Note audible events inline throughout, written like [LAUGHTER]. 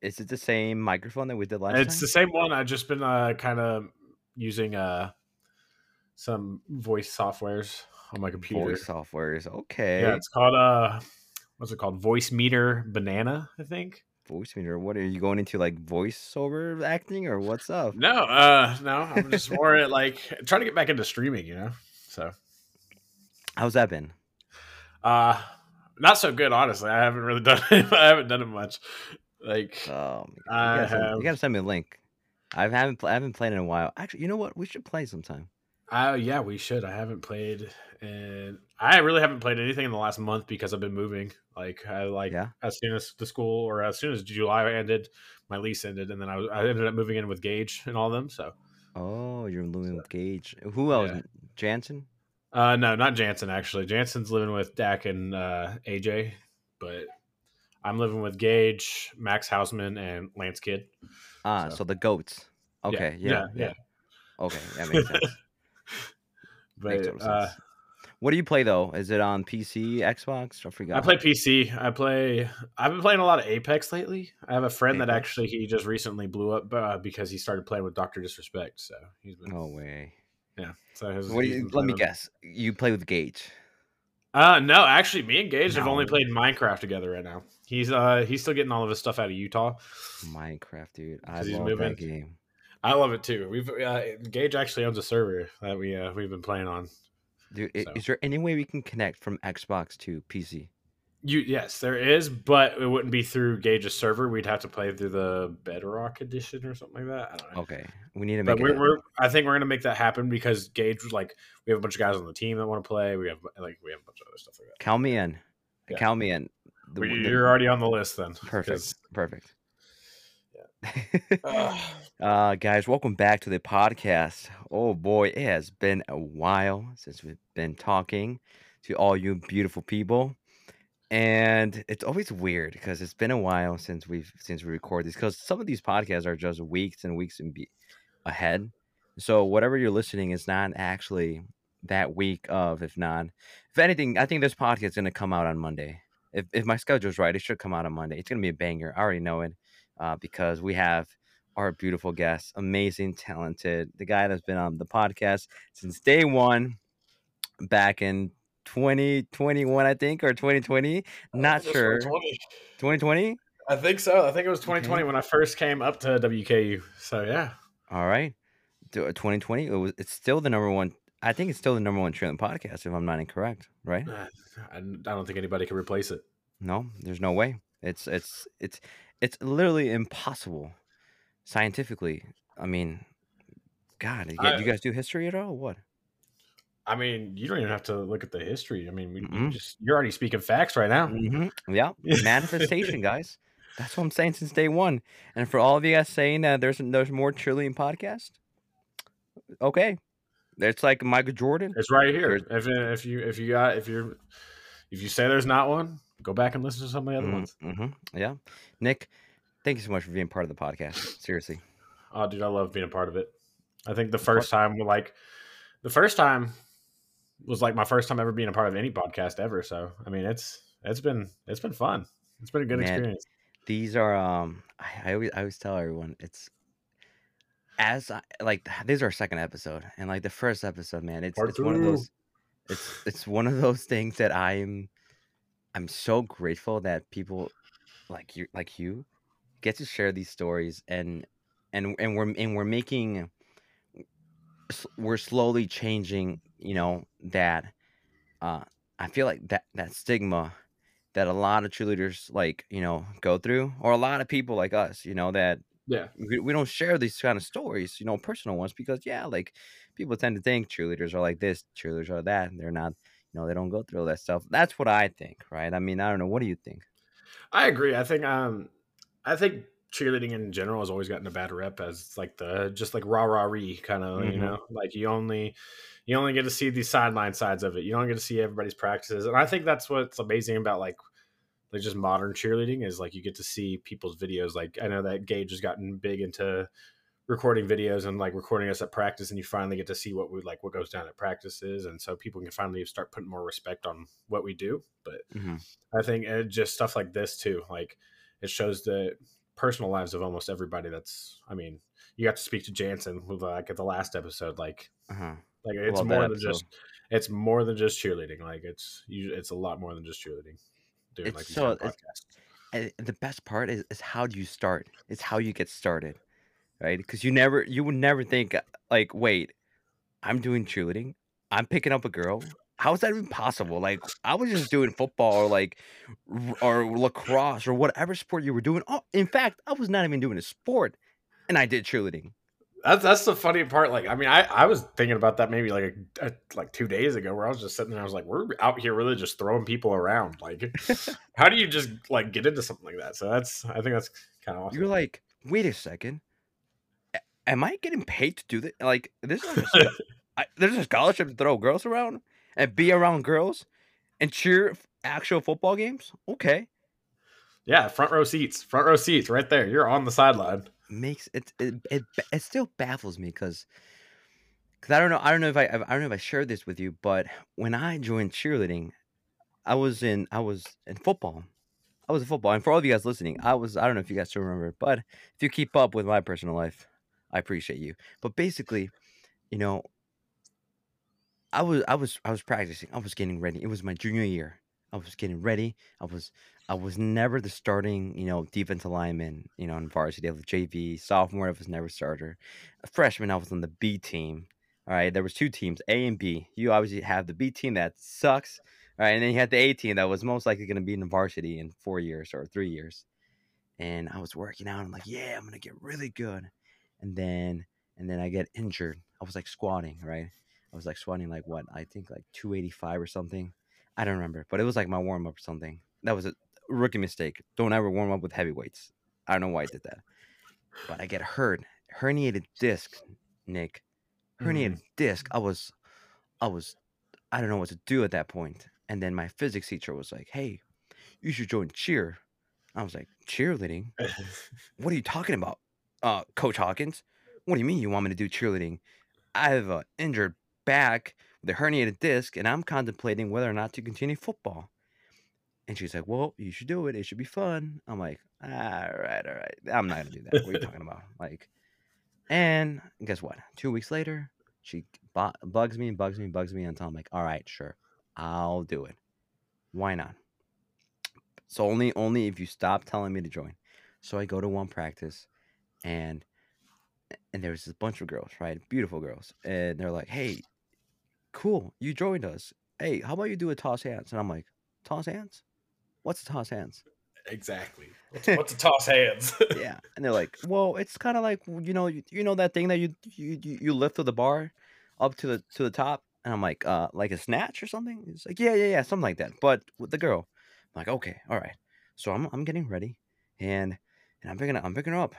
Is it the same microphone that we did last It's time? the same one. I've just been uh, kind of using uh, some voice softwares on my computer. Voice softwares. Okay. Yeah, it's called uh, what's it called? Voicemeeter Banana, I think. voice meter. What are you going into like voiceover acting or what's up? No, uh, no, I'm just more at, like trying to get back into streaming, you know. So, How's that been? uh, not so good, honestly. I haven't really done it. [LAUGHS] I haven't done it much. Like, Um, you, gotta send, you gotta send me a link. I haven't I haven't played in a while. Actually, you know what? We should play sometime. uh, yeah, we should. I haven't played, and I really haven't played anything in the last month because I've been moving. Like, I like Yeah. as soon as the school or as soon as July ended, my lease ended, and then I, was, I ended up moving in with Gage and all of them. So, Oh, you're living with Gage. Who else? Yeah. Jansen. uh, no, not Jansen actually. Jansen's living with Dak and uh, AJ, but I'm living with Gage, Max Hausman, and Lance Kidd. Ah, So- so, the goats. Okay. Yeah. yeah, yeah. Okay, that makes sense. [LAUGHS] makes But total uh, sense. What do you play though? Is it on PC, Xbox? I forgot. I play PC. I play. I've been playing a lot of Apex lately. I have a friend that actually he just recently blew up uh, because he started playing with Doctor Disrespect. So he's been No way. yeah. So his, you, let me guess. You play with Gage. Uh no, actually, me and Gage have only played Minecraft together right now. He's uh he's still getting all of his stuff out of Utah. Minecraft, dude. I love moving. that game. I love it too. We've uh, Gage actually owns a server that we uh, we've been playing on. Dude, So. is there any way we can connect from Xbox to PC? You yes, there is, but it wouldn't be through Gage's server. We'd have to play through the Bedrock edition or something like that. I don't know. Okay, we need to make But it. we're, we're I think we're gonna make that happen because Gage was like we have a bunch of guys on the team that want to play. We have like we have a bunch of other stuff like that. Count me in. Yeah. Count me in. The- We- the- you're already on the list then. [LAUGHS] perfect. Perfect. Yeah. [LAUGHS] uh, guys, welcome back to the podcast. Oh boy, it has been a while since we've been talking to all you beautiful people, and it's always weird because it's been a while since we've since we record these. Because some of these podcasts are just weeks and weeks and be ahead. So whatever you're listening is not actually that week of. If not, if anything, I think this podcast is gonna come out on Monday. If if my schedule's right, it should come out on Monday. It's gonna be a banger. I already know it uh, because we have our beautiful guest, amazing, talented, the guy that's been on the podcast since day one, back in 2021, I think, or 2020. Not sure. 2020. 2020. I think so. I think it was 2020 when I first came up to WKU. So yeah. All right. Uh, 2020. It was. It's still the number one. I think it's still the number one trailing podcast, if I'm not incorrect. Right? Uh, I don't think anybody can replace it. No, there's no way. It's it's it's it's literally impossible scientifically. I mean, God, you, I- you guys do history at all? What? I mean, you don't even have to look at the history. I mean, we, Mm-mm. just you're already speaking facts right now. hmm Yeah, manifestation, [LAUGHS] guys. That's what I'm saying since day one. And for all of you guys saying that there's there's more cheerleading podcast, okay, it's like Michael Jordan. It's right here. If if you if you got if you're if you say there's not one, go back and listen to some of the other ones. Mm-hmm. Yeah, Nick, thank you so much for being part of the podcast. Seriously, Oh, dude, I love being a part of it. I think the first time, like, the first time was like my first time ever being a part of any podcast ever. So, I mean, it's it's been it's been fun. It's been a good Man, experience. these are um. I, I always I always tell everyone it's as I, like this is our second episode, and like the first episode, man, it's Part it's one of those. It's it's one of those things that I'm I'm so grateful that people like you like you get to share these stories and and and we're and we're making we're slowly changing you know that uh i feel like that that stigma that a lot of cheerleaders like you know go through or a lot of people like us you know that Yeah, we, we don't share these kind of stories you know personal ones because yeah like people tend to think cheerleaders are like this cheerleaders are that and they're not you know they don't go through all that stuff. That's what i think right? I mean i don't know. What do you think? I agree. I think um, I think cheerleading in general has always gotten a bad rep as like the just like rah rah ree kind of you Mhm. know like you only you only get to see the sideline sides of it. You don't get to see everybody's practices, and I think that's what's amazing about like like just modern cheerleading is like you get to see people's videos. Like I know that Gage has gotten big into recording videos and like recording us at practice and you finally get to see what we like what goes down at practices and so people can finally start putting more respect on what we do but Mhm. I think it, just stuff like this too, like it shows that personal lives of almost everybody. That's, I mean, you got to speak to Jansen like at the last episode. Like, Uh-huh. like it's more than just, it's more than just cheerleading. Like it's, you, it's a lot more than just cheerleading. Doing It's like so- it's- And the best part is, is how do you start? It's how you get started, right? Because you never, you would never think uh, like, wait, I'm doing cheerleading. I'm picking up a girl. How is that even possible? Like, I was just doing football or like, or lacrosse or whatever sport you were doing. Oh, in fact, I was not even doing a sport, and I did cheerleading. That's that's the funny part. Like, I mean, I, I was thinking about that maybe like a, like two days ago, where I was just sitting there. I was like, we're out here really just throwing people around. Like, [LAUGHS] [LAUGHS] how do you just like get into something like that? So that's I think that's kind of awesome. You're like, wait a second, am I getting paid to do this? Like, this is [LAUGHS] a I, there's a scholarship to throw girls around and be around girls and cheer actual football games. Okay, yeah, front row seats, front row seats, right there. You're on the sideline. makes it it it, it still baffles me because because I don't know I don't know if I I don't know if I shared this with you, but when I joined cheerleading, I was in I was in football. I was in football, and for all of you guys listening, I was I don't know if you guys still remember, but if you keep up with my personal life, I appreciate you. But basically, you know, I was I was I was practicing. I was getting ready. It was my junior year. I was getting ready. I was I was never the starting, you know, defensive lineman, you know, in varsity. I was JV. Sophomore, I was never starter. Freshman, I was on the B team. All right, there was two teams, A and B. You obviously have the B team that sucks, all right, and then you had the A team that was most likely going to be in varsity in four years or three years. And I was working out. I'm like, yeah, I'm gonna get really good. And then, and then I get injured. I was like squatting, right? I was like sweating like what? I think like 285 or something. I don't remember, but it was like my warm up or something. That was a rookie mistake. Don't ever warm up with heavy weights. I don't know why I did that. But I get hurt, herniated disc, Nick. Herniated disc. I was, I was, I don't know what to do at that point. And then my physics teacher was like, "Hey, you should join cheer." I was like, "Cheerleading? [LAUGHS] What are you talking about, uh, Coach Hawkins? What do you mean you want me to do cheerleading? I have an injured back with a herniated disc, and I'm contemplating whether or not to continue football." And she's like, "Well, you should do it. It should be fun." I'm like, "All right, all right. I'm not gonna do that. What are you talking about?" [LAUGHS] Like, and guess what? Two weeks later, she bu- bugs me and bugs me and bugs me until I'm like, "All right, sure, I'll do it. Why not?" So only only if you stop telling me to join. So I go to one practice, and and there's this bunch of girls, right? Beautiful girls, and they're like, "Hey, cool, you joined us. Hey, how about you do a toss hands?" And I'm like, "Toss hands? What's a toss hands?" exactly. What's, what's a toss hands? [LAUGHS] yeah, and they're like, "Well, it's kind of like you know, you, you know that thing that you you you lift with the bar up to the to the top." And I'm like, "Uh, like a snatch or something?" It's like, "Yeah, yeah, yeah, something like that." But with the girl, I'm like, "Okay, all right." So I'm I'm getting ready, and and I'm picking up, I'm picking her up.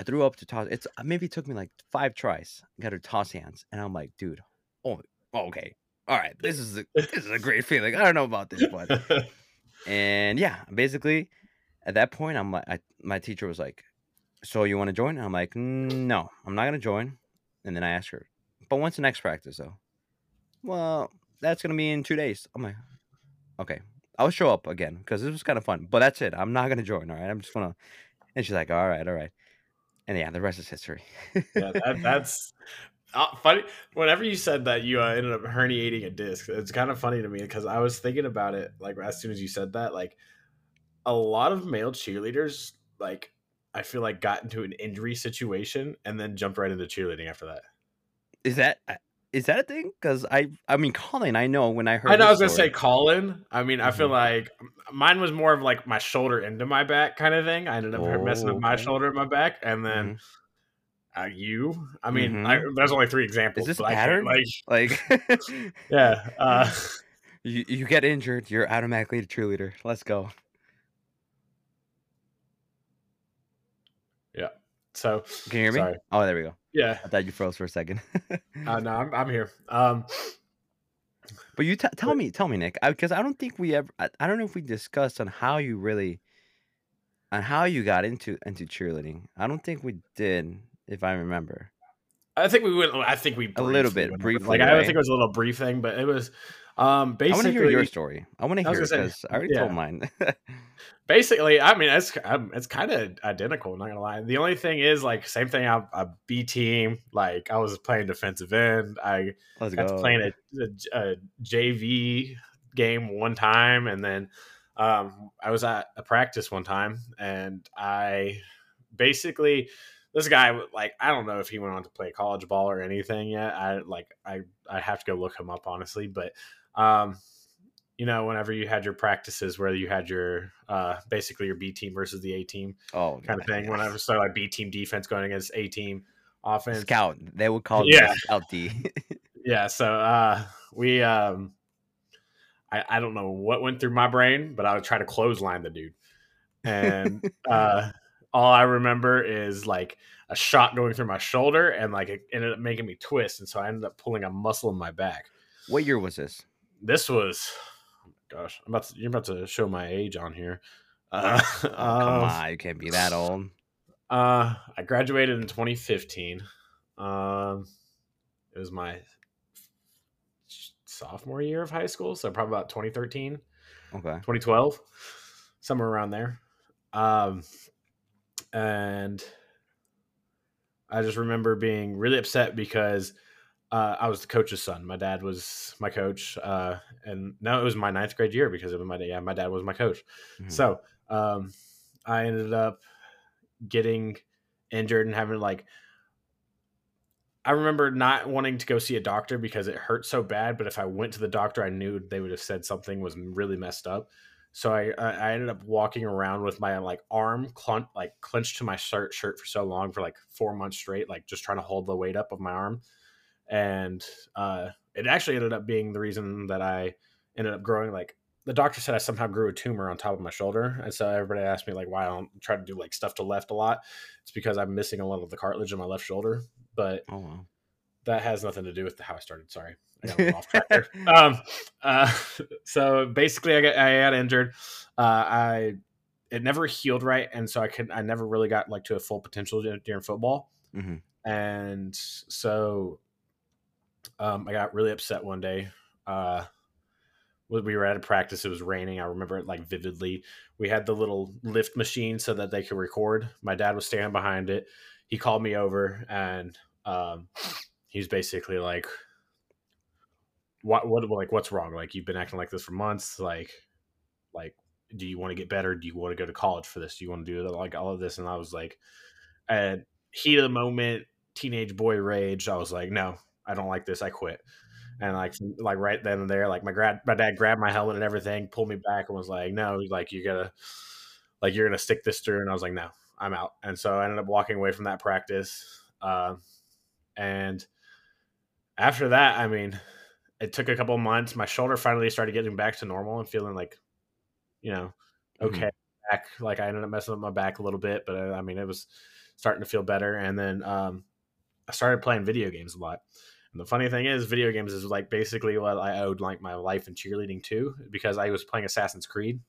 I threw up to toss. It's maybe it took me like five tries. I got her toss hands, and I'm like, "Dude, oh, okay, all right, this is a, [LAUGHS] this is a great feeling. I don't know about this, but." [LAUGHS] And yeah, basically, at that point, I'm like, I, my teacher was like, "So you want to join?" And I'm like, "Mm, "No, I'm not gonna join." And then I asked her, "But when's the next practice, though?" Well, that's gonna be in two days. I'm like, "Okay, I'll show up again because this was kind of fun, but that's it. I'm not gonna join. All right, I'm just gonna." And she's like, "All right, all right." And yeah, the rest is history. yeah, that, that's [LAUGHS] uh, funny. Whenever you said that you uh, ended up herniating a disc, it's kind of funny to me because I was thinking about it. Like as soon as you said that, like a lot of male cheerleaders, like I feel like got into an injury situation and then jumped right into cheerleading after that. is that uh, that a thing? Because I, I mean, Colin, I know when I heard. I know I was this gonna say story- Colin. I mean, I feel Mhm. like mine was more of like my shoulder into my back kind of thing. I ended up messing Oh, up my okay. shoulder and my back, and then uh, you. I mean, I, there's only three examples. Mm-hmm. Is this but I pattern? like, like. [LAUGHS] yeah. [LAUGHS] Uh, You, you get injured, you're automatically a cheerleader. Let's go. Yeah. So Can you hear me? Sorry. Oh, there we go. yeah. I thought you froze for a second. Uh, no, I'm, I'm here. Um, but you t- tell me, tell me, Nick, because I, don't think we ever. I, I don't know if we discussed on how you really, on how you got into into cheerleading. I don't think we did, if I remember. I think we went. I think we A little bit, briefly, Like I right? think it was a little brief thing, but it was. Um, I want to basically, hear your story. I want to hear because I already told mine. [LAUGHS] basically, I mean, it's um, it's kind of identical. Not gonna lie. The only thing is, like, same thing. I a B team. Like, I was playing defensive end. I Let's got to playing a, a, a JV game one time, and then um, I was at a practice one time, and I basically this guy like I don't know if he went on to play college ball or anything yet. I like I I have to go look him up honestly, but um, you know, whenever you had your practices where you had your uh, basically your B team versus the A team oh, kind of thing. Whenever so like B team defense going against A team offense, Scout. They would call it Yeah. the Scout D. [LAUGHS] yeah so uh we um I, I don't know what went through my brain but i would try to clothesline the dude and [LAUGHS] uh all i remember is like a shot going through my shoulder and like it ended up making me twist and so i ended up pulling a muscle in my back what year was this? this was oh gosh i'm about to, you're about to show my age on here uh, Oh, come um, on, you can't be that old. uh i graduated in 2015 um it was my sophomore year of high school so probably about 2013 Okay. 2012 somewhere around there um and i just remember being really upset because uh, i was the coach's son my dad was my coach uh, and no it was my ninth grade year because it was my yeah my dad was my coach Mhm. so um, I ended up getting injured and having like I remember not wanting to go see a doctor because it hurt so bad. But if I went to the doctor, I knew they would have said something was really messed up. So I I ended up walking around with my like arm clun- like clenched to my shirt shirt for so long for like four months straight, like just trying to hold the weight up of my arm. And uh, it actually ended up being the reason that I ended up growing like the doctor said I somehow grew a tumor on top of my shoulder, and so everybody asked me like why I don't try to do like stuff to left a lot. It's because I'm missing a lot of the cartilage in my left shoulder, but Oh wow. That has nothing to do with how I started. Sorry, I got a little off track there. [LAUGHS] Um, uh, [LAUGHS] so basically, I got I got injured. Uh, I it never healed right, and so I could I never really got like to a full potential during football, Mhm. and so um, I got really upset one day. Uh, we were at a practice, it was raining. I remember it like vividly. We had the little lift machine so that they could record. My dad was standing behind it. He called me over and um, he was basically like, "What? What? Like, what's wrong? Like, you've been acting like this for months. Like, like, do you want to get better? Do you want to go to college for this? Do you want to do like all of this?" And I was like, at heat of the moment, teenage boy rage. I was like, "No, I don't like this. I quit." And like, like right then and there, like my grad, my dad grabbed my helmet and everything, pulled me back, and was like, "No, like you gotta, like you're gonna stick this through." And I was like, "No, I'm out." And so I ended up walking away from that practice. Uh, and after that, I mean, it took a couple months. My shoulder finally started getting back to normal and feeling like, you know, Mhm. okay. Back, like I ended up messing up my back a little bit, but uh, I mean, it was starting to feel better. And then um, I started playing video games a lot. And the funny thing is, video games is like basically what I owed like my life in cheerleading to, because I was playing Assassin's Creed.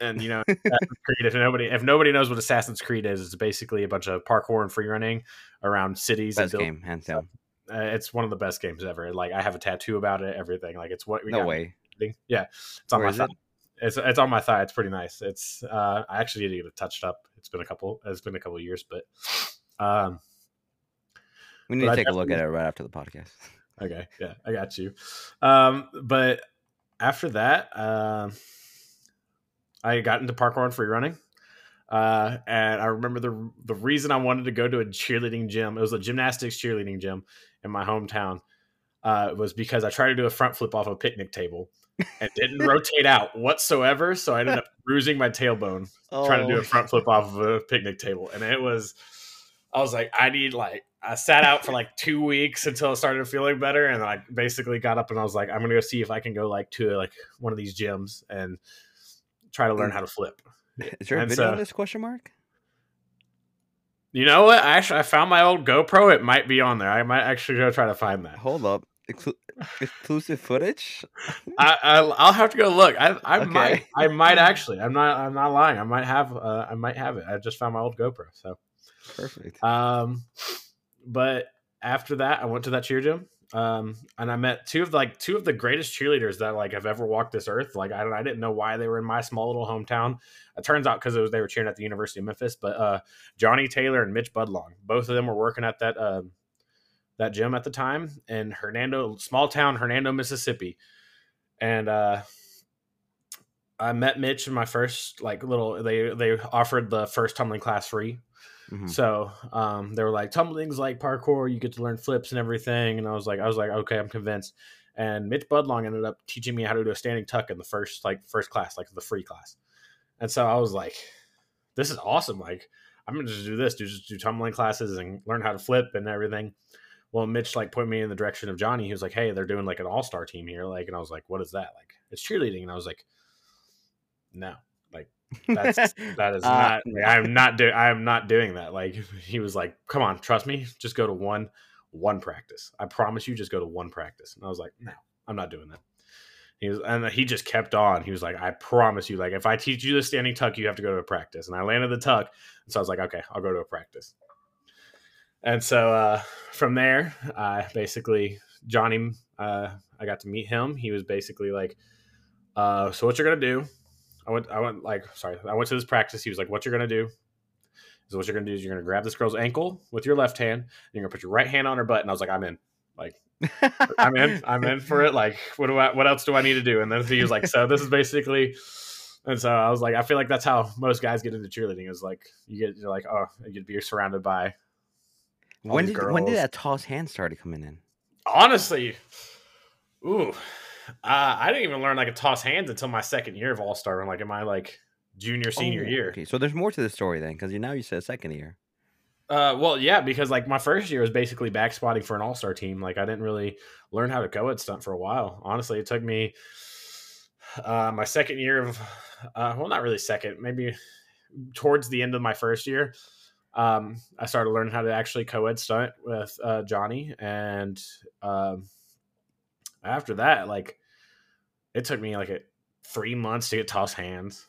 And you know, [LAUGHS] Creed. If nobody if nobody knows what Assassin's Creed is, it's basically a bunch of parkour and free running around cities. Best and game, hands down. Uh, it's one of the best games ever. Like I have a tattoo about it, everything. Like it's what No way. Yeah, it's on Where my thigh. it? It's it's on my thigh. It's pretty nice. It's uh, I actually need to get it touched up. It's been a couple. It's been a couple years, but um, We need to take a look at it right after the podcast. [LAUGHS] okay, yeah, I got you. Um, but after that, um, I got into parkour and free running. Uh, and I remember the the reason I wanted to go to a cheerleading gym. It was a gymnastics cheerleading gym in my hometown. Uh, was because I tried to do a front flip off a picnic table and didn't [LAUGHS] rotate out whatsoever. So I ended up bruising my tailbone trying to do a front flip off of a picnic table, and it was. I was like, I need like I sat out for like two weeks until I started feeling better, and I basically got up and I was like, I'm gonna go see if I can go like to like one of these gyms and try to learn how to flip. Is there a And video so- on this question mark? You know what? I actually, I found my old GoPro. It might be on there. I might actually go try to find that. Hold up. Exclu- [LAUGHS] exclusive footage? I, I I'll have to go look. I I Okay. might I might [LAUGHS] actually. I'm not I'm not lying. I might have uh, I might have it. I just found my old GoPro. So Perfect. um, but after that, I went to that cheer gym Um, and I met two of like two of the greatest cheerleaders that like have ever walked this earth. Like I, I didn't know why they were in my small little hometown. It turns out because it was they were cheering at the University of Memphis. But uh, Johnny Taylor and Mitch Budlong, both of them were working at that uh, that gym at the time in Hernando, small town Hernando, Mississippi. And uh, I met Mitch in my first like little. They they offered the first tumbling class free Mm-hmm. So um, they were like, tumbling's like parkour. You get to learn flips and everything. And I was like, I was like, okay, I'm convinced. And Mitch Budlong ended up teaching me how to do a standing tuck in the first like first class, like the free class. And so I was like, this is awesome. Like I'm gonna just do this, do just do tumbling classes and learn how to flip and everything. Well, Mitch like put me in the direction of Johnny. He was like, hey, they're doing like an all star team here. Like, and I was like, what is that? Like, it's cheerleading. And I was like, no. That's [LAUGHS] that is uh, not. I'm not doing. I'm not doing that. Like [LAUGHS] he was like, "Come on, trust me. Just go to one, one practice. I promise you, just go to one practice." And I was like, "No, I'm not doing that." He was, and he just kept on. He was like, "I promise you. Like if I teach you the standing tuck, you have to go to a practice." And I landed the tuck, and so I was like, "Okay, I'll go to a practice." And so uh, from there, I basically Johnny. Uh, I got to meet him. He was basically like, uh, "So what you're gonna do?" I went, I went like, sorry, I went to this practice. He was like, "What you're gonna do is what you're gonna do is you're gonna grab this girl's ankle with your left hand, and you're gonna put your right hand on her butt." And I was like, "I'm in." Like, [LAUGHS] I'm in. I'm in for it. Like, what do I? What else do I need to do? And then he was like, "So this is basically." And so I was like, I feel like that's how most guys get into cheerleading. Is like you get you're like, oh, you get to be surrounded by. When did girls. when did that toss hand started coming in? Honestly, ooh, uh, I didn't even learn like a toss hands until my second year of All Star, like in my like junior senior oh, year. Okay, so there's more to the story then, because you now you said second year. Uh, well, yeah, because like my first year was basically back spotting for an All Star team. Like I didn't really learn how to co-ed stunt for a while. Honestly, it took me uh, my second year of, uh, well, not really second, maybe towards the end of my first year. Um, I started learning how to actually co-ed stunt with uh, Johnny, and um, after that, like it took me like a, three months to get toss hands.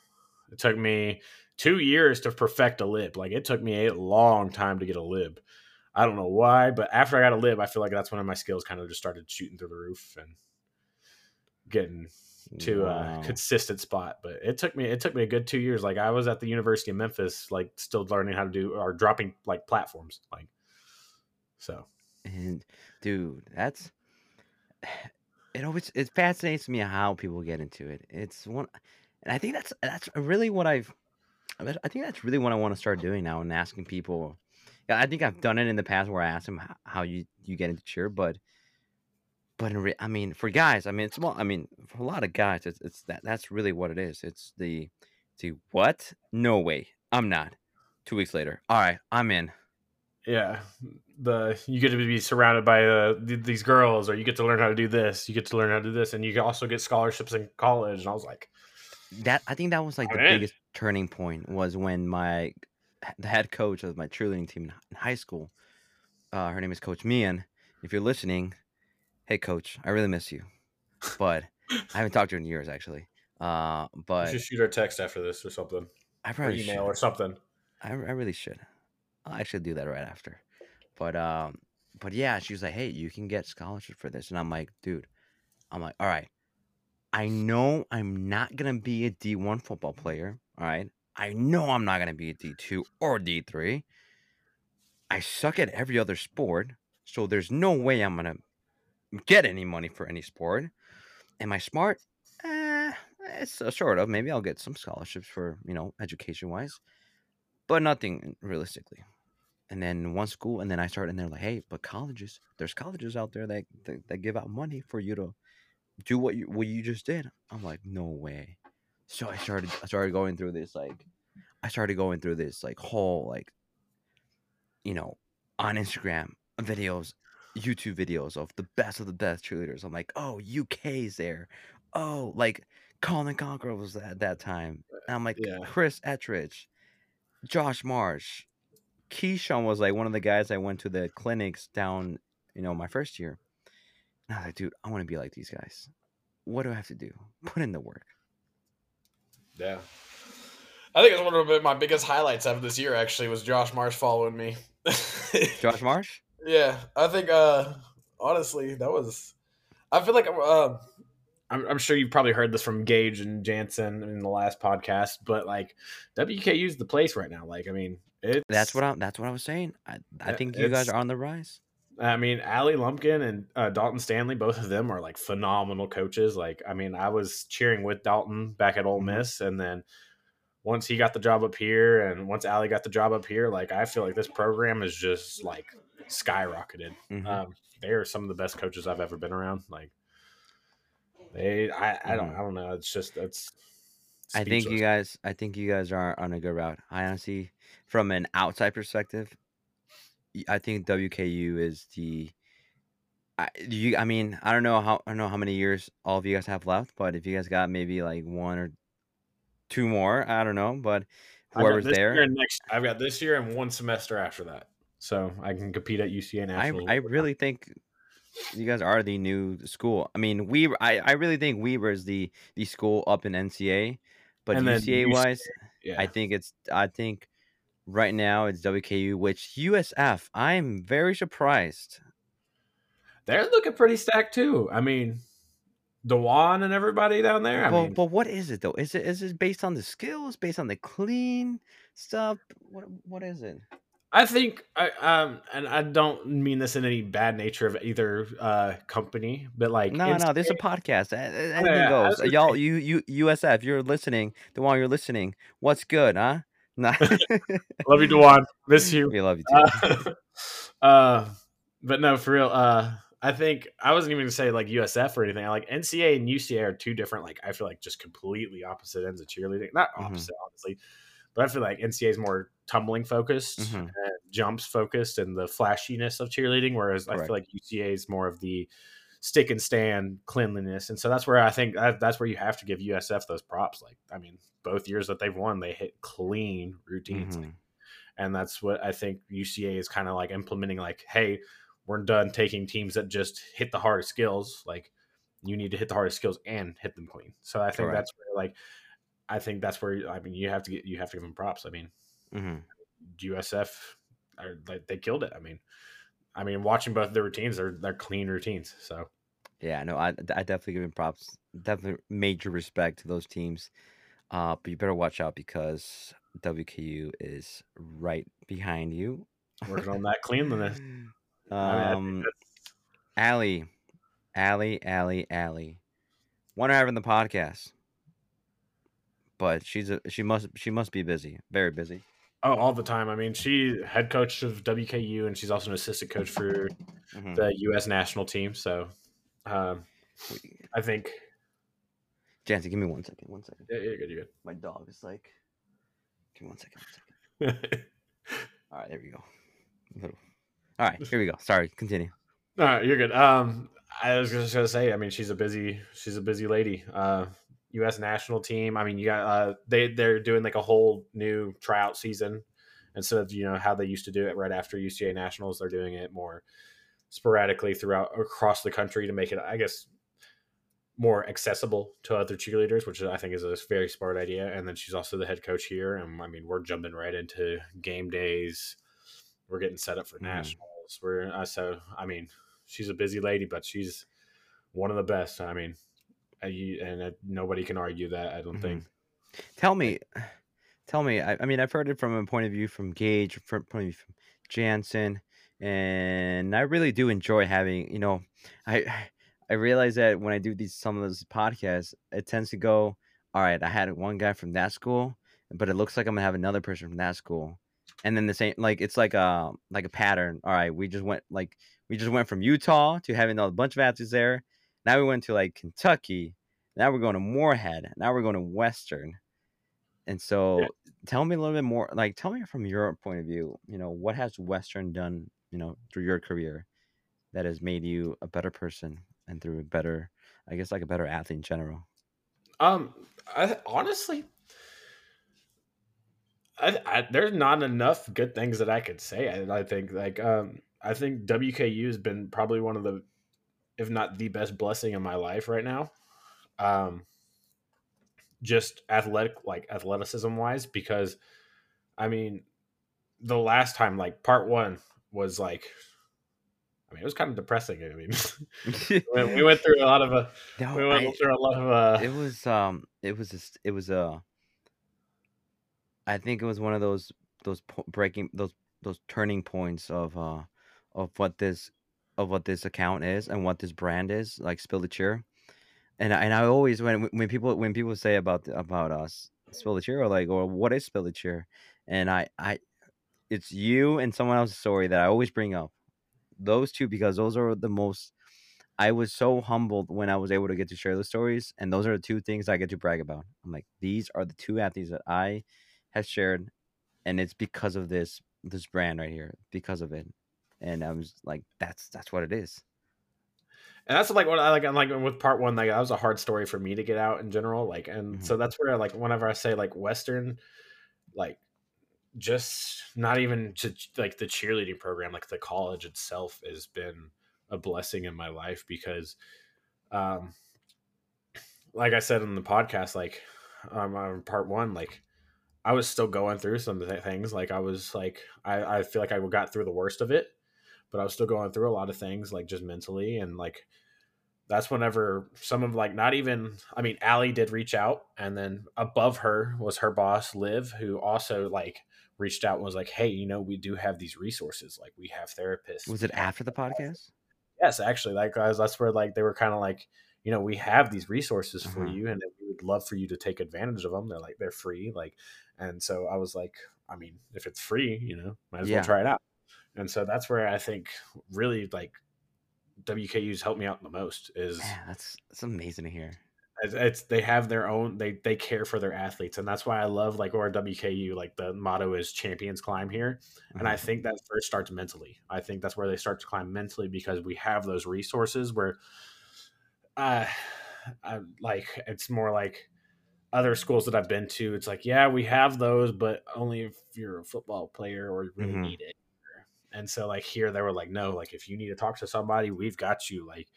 It took me two years to perfect a lib. Like it took me a long time to get a lib. I don't know why, but after I got a lib, I feel like that's when my skills kind of just started shooting through the roof and getting to wow. a consistent spot. But it took me it took me a good two years. Like I was at the University of Memphis, like still learning how to do or dropping like platforms. Like so. And dude, that's it always it fascinates me how people get into it. It's one, and I think that's that's really what I've. I think that's really what I want to start doing now and asking people. I think I've done it in the past where I ask them how you you get into cheer, but but re- I mean for guys, I mean it's well, I mean for a lot of guys, it's it's that that's really what it is. It's the the what? No way, I'm not. Two weeks later, all right, I'm in. Yeah, the you get to be surrounded by uh, th- these girls, or you get to learn how to do this. You get to learn how to do this, and you can also get scholarships in college. And I was like, that I think that was like the biggest turning point was when my the head coach of my cheerleading team in high school. Uh, her name is Coach Mian. If you're listening, hey Coach, I really miss you, but I haven't talked to her in years actually. Uh, but you should shoot her a text after this or something. I probably or email should. or something. I, I really should. I'll actually do that right after. But um, but yeah, she was like, "Hey, you can get scholarship for this," and I'm like, "Dude," I'm like, "All right, I know I'm not gonna be a D1 football player. All right, I know I'm not gonna be a D2 or D3. I suck at every other sport, so there's no way I'm gonna get any money for any sport. Am I smart? Eh, it's uh, sort of. Maybe I'll get some scholarships for you know education wise, but nothing realistically and then one school, and then I started, and they're like, "Hey, but colleges, there's colleges out there that, that, that give out money for you to do what you what you just did." I'm like, "No way!" So I started I started going through this like I started going through this like whole like you know on Instagram videos, YouTube videos of the best of the best cheerleaders. I'm like, "Oh, UK's there." Oh, like Colin Conqueror was at that time. Uh, and I'm like, yeah. Chris Ettridge, Josh Marsh, Keyshawn was like one of the guys I went to the clinics down, you know, my first year. And I was like, dude, I want to be like these guys. What do I have to do? [LAUGHS] Put in the work. Yeah. I think it's one of my biggest highlights of this year actually was Josh Marsh following me. [LAUGHS] Josh Marsh? Yeah. I think uh honestly, that was. I feel like uh, I'm, I'm sure you've probably heard this from Gage and Jansen in the last podcast, but like WKU is the place right now. Like, I mean, it's That's what I that's what I was saying. I I think you guys are on the rise. I mean, Allie Lumpkin and uh, Dalton Stanley, both of them are like phenomenal coaches. Like, I mean, I was cheering with Dalton back at Ole Mhm. Miss, and then once he got the job up here, and once Allie got the job up here, like I feel like this program is just like skyrocketed. Mhm. Um, they are some of the best coaches I've ever been around. Like, they, I, I don't, Mhm. I don't know. It's just, it's. I think you guys I think you guys are on a good route. I honestly from an outside perspective, I think WKU is the I you I mean, I don't know how I don't know how many years all of you guys have left, but if you guys got maybe like one or two more, I don't know, but whoever's this year there, and next, I've got this year and one semester after that, so I can compete at UCA I. I really think you guys are the new school. I mean, we I, I really think Weber is the the school up in NCA, but And UCA wise, yeah. I think it's I think right now it's WKU, which USF. I'm very surprised. they're looking pretty stacked too. I mean, Dewan and everybody down there. I well, mean, but what is it though? Is it is it based on the skills, based on the clean stuff? What what is it? I think I um, and I don't mean this in any bad nature of either uh company, but like No, no, this is a [LAUGHS] podcast. A- Anything yeah, goes. Y'all, you you USF, you're listening. The one you're listening. What's good, huh? [LAUGHS] Nah. [LAUGHS] love you, Dewan. Miss you. we love you too. Uh, uh, but no, for real. Uh, I think I wasn't even gonna say like USF or anything. I like NCA and UCA are two different. Like I feel like just completely opposite ends of cheerleading. Not Mhm. opposite, honestly, but I feel like NCA is more tumbling focused Mhm. and jumps focused and the flashiness of cheerleading, whereas I feel like UCA is more of the stick and stand cleanliness. And so that's where I think that's where you have to give USF those props. Like I mean, both years that they've won, they hit clean routines Mhm. and that's what I think UCA is kind of like implementing. Like, hey, we're done taking teams that just hit the hardest skills. Like, you need to hit the hardest skills and hit them clean. So I think Correct. that's where, like, I think that's where I mean you have to get you have to give them props. I mean, Mhm. USF, are, like, they killed it. I mean, I mean, watching both their routines, they're they're clean routines. So Yeah, no, I, I definitely give him props. Definitely major respect to those teams. Uh, but you better watch out because WKU is right behind you. working on [LAUGHS] that cleanliness. I mean, I think Um, Allie, Allie, Allie, Allie. Want to have her in the podcast, but she's a she must she must be busy, very busy. Oh, all the time. I mean, she head coach of WKU, and she's also an assistant coach for Mhm. the U.S. national team. So, um, I think Jancy, give me one second. One second. yeah, you're good. You're good. My dog is like. Give me one second. One second. [LAUGHS] all right, there we go. All right, here we go. Sorry, continue. All right, you're good. Um, I was just gonna say, I mean, she's a busy, she's a busy lady. Uh, U.S. national team. I mean, you got uh, they they're doing like a whole new tryout season instead of you know how they used to do it right after UCA nationals. They're doing it more sporadically throughout across the country to make it, I guess, more accessible to other cheerleaders, which I think is a very smart idea. And then she's also the head coach here, and I mean, we're jumping right into game days. We're getting set up for Mhm. nationals. We're uh, so I mean, she's a busy lady, but she's one of the best. I mean, and nobody can argue that. I don't Mhm. think. Tell me, tell me. I, I mean, I've heard it from a point of view from Gage, from point of view from Jansen, and I really do enjoy having. You know, I I realize that when I do these some of those podcasts, it tends to go. All right, I had one guy from that school, but it looks like I'm gonna have another person from that school, and then the same. Like it's like a like a pattern. All right, we just went like we just went from Utah to having a bunch of athletes there. Now we went to like Kentucky. Now we're going to Morehead. Now we're going to Western. And so tell me a little bit more like tell me from your point of view, you know, what has Western done, you know, through your career that has made you a better person and through a better I guess like a better athlete in general. Um, I honestly, I, I there's not enough good things that I could say. I, I think like um, I think WKU has been probably one of the, if not the best blessing in my life right now. Um, just athletic, like athleticism wise, because I mean, the last time like part one was like I mean, it was kind of depressing. I mean, [LAUGHS] we, we went through a lot of uh, No, we went I- through a lot of uh, it was um it was just it was uh I think it was one of those those breaking those those turning points of uh of what this of what this account is and what this brand is like spill the cheer and and I always when when people when people say about about us spill the cheer or like or what is spill the cheer and I I it's you and someone else's story that I always bring up those two because those are the most I was so humbled when I was able to get to share those stories, and those are the two things I get to brag about. I'm like, these are the two athletes that I have shared, and it's because of this this brand right here, because of it. And I was like, that's that's what it is. and that's like what I like. I'm like with part one, like that was a hard story for me to get out in general. Like, and Mhm. so that's where like whenever I say like Western, like just not even to like the cheerleading program, like the college itself has been a blessing in my life because, um, like I said in the podcast, like um, on part one, like I was still going through some th- things. Like I was like I, I feel like I got through the worst of it, but I was still going through a lot of things like just mentally and like that's whenever some of like not even I mean Allie did reach out and then above her was her boss Liv who also like reached out and was like hey you know we do have these resources like we have therapists Was it after the podcast? yes actually like guys that's where like they were kind of like you know we have these resources for Uh-huh. you and we would love for you to take advantage of them they're like they're free like and so i was like i mean if it's free you know might as Yeah. well try it out and so that's where i think really like wku's helped me out the most is Man, that's that's amazing to hear. it's, it's they have their own they they care for their athletes and that's why i love like or wku like the motto is champions climb here and I Mhm. think that first starts mentally. I think that's where they start to climb mentally because we have those resources where, uh, I, like it's more like other schools that I've been to. It's like, yeah, we have those, but only if you're a football player or you really Mhm. need it. And so, like here, they were like, no, like if you need to talk to somebody, we've got you. Like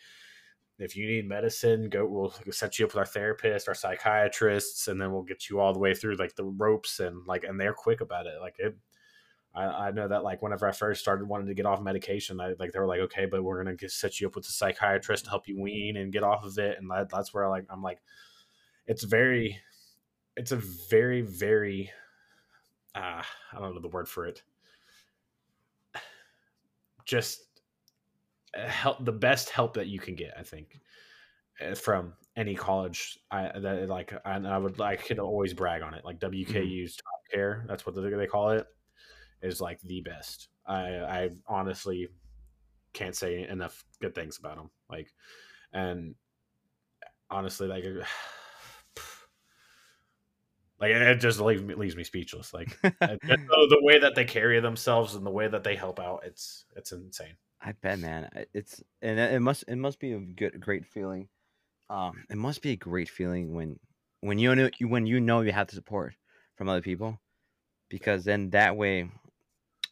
if you need medicine, go. We'll set you up with our therapist, our psychiatrists, and then we'll get you all the way through like the ropes and like, and they're quick about it. Like it, I, I know that like whenever I first started wanting to get off medication, I like they were like, okay, but we're gonna get, set you up with a psychiatrist to help you wean and get off of it, and that, that's where I like I'm like, it's very, it's a very very, uh, I don't know the word for it, just uh, help the best help that you can get, I think, uh, from any college. I that like and I would I could always brag on it, like WKU's Top Care, that's what they call it is like the best. I I honestly can't say enough good things about them. Like, and honestly, like, like it just leaves me, leaves me speechless. Like [LAUGHS] the, way that they carry themselves and the way that they help out, it's it's insane. I bet, man. It's and it must it must be a good great feeling. Um, it must be a great feeling when when you know you when you know you have the support from other people, because then that way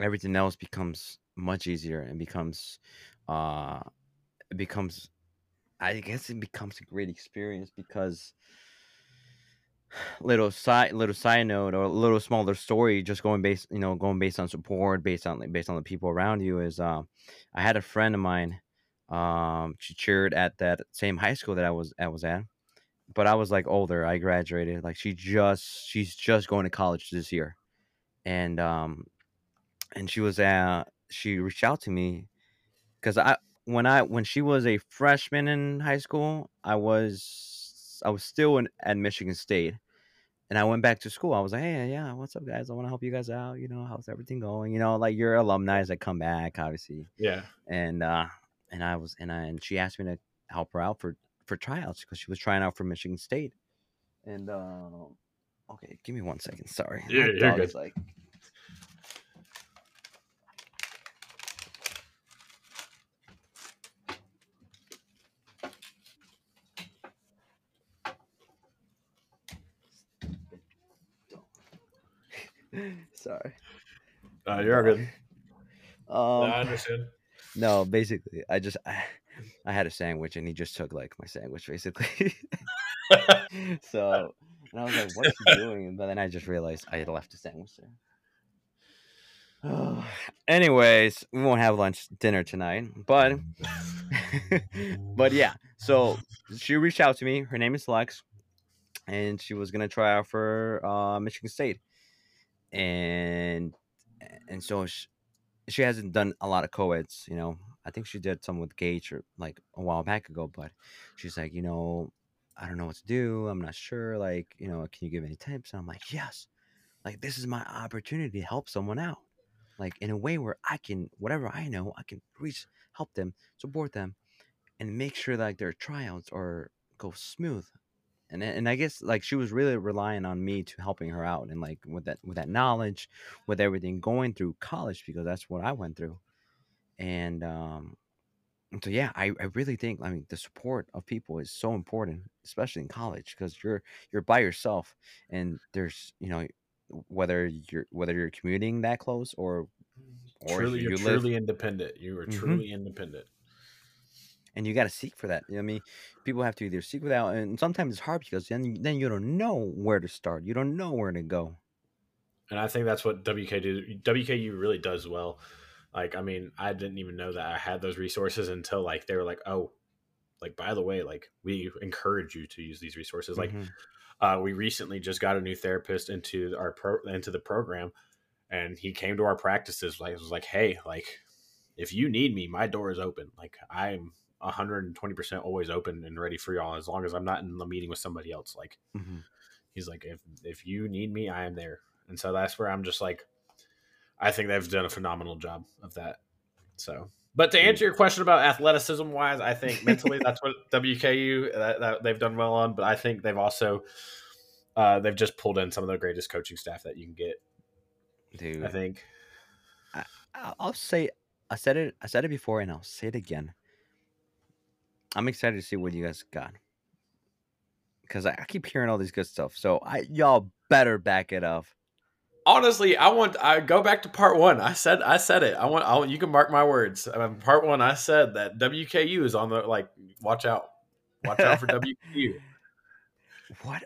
everything else becomes much easier and becomes uh it becomes I guess it becomes a great experience because little side little side note or a little smaller story just going based you know going based on support based on based on the people around you is um I had a friend of mine um she cheered at that same high school that I was I was at but I was like older. I graduated like she just she's just going to college this year. And um and she was uh she reached out to me because I when I when she was a freshman in high school I was I was still in at Michigan State and I went back to school. I was like, hey, yeah, what's up, guys? I want to help you guys out. You know, how's everything going? You know, like your alumni is that come back, obviously. Yeah, And uh, and I was and I and she asked me to help her out for for tryouts because she was trying out for Michigan State. And uh, okay, give me one second. Sorry, Yeah, My you're dog is like. [LAUGHS] Sorry. uh, you're good. [LAUGHS] Um, I understand. No, basically, I just I, I had a sandwich and he just took like my sandwich basically. [LAUGHS] so and I was like, "What's he doing?" But then I just realized I had left the sandwich there. [SIGHS] anyways, we won't have lunch dinner tonight, but but yeah. So she reached out to me. Her name is Lex, and she was gonna try out for uh, Michigan State, and and so she, she hasn't done a lot of co-eds. You know, I think she did some with Gage or like a while back ago, but she's like, you know, I don't know what to do. I'm not sure. Like, you know, can you give any tips? And I'm like, yes. Like, this is my opportunity to help someone out. Like in a way where I can, whatever I know, I can reach, help them, support them, and make sure that like, their tryouts are go smooth. And and I guess like she was really relying on me to helping her out and like with that with that knowledge, with everything going through college because that's what I went through. And um so yeah, I, I really think I mean the support of people is so important, especially in college, because you're you're by yourself and there's you know whether you're whether you're commuting that close or or truly, you you're live truly independent. You are Mhm. truly independent. And you got to seek for that. You know I mean, people have to either seek without, and sometimes it's hard because then you, then you don't know where to start. You don't know where to go. And I think that's what WK do. WKU really does well. Like, I mean, I didn't even know that I had those resources until like they were like, oh, like by the way, like we encourage you to use these resources. Like, Mhm. uh, we recently just got a new therapist into our pro into the program, and he came to our practices. Like, it was like, hey, like if you need me, my door is open. Like, I'm 120 percent always open and ready for y'all as long as I'm not in the meeting with somebody else. Like, Mhm. he's like if if you need me i am there and so that's where i'm just like i think they've done a phenomenal job of that so but to answer your question about athleticism wise i think mentally that's what [LAUGHS] wku that, that they've done well on but i think they've also uh, they've just pulled in some of the greatest coaching staff that you can get dude. i think I- I'll say I said it I said it before and I'll say it again. I'm excited to see what you guys got. Cause I, I keep hearing all these good stuff. So I y'all better back it up. honestly i want i go back to part one i said i said it i want I, want- you can mark my words um, part one i said that wku is on the like watch out watch out for [LAUGHS] wku What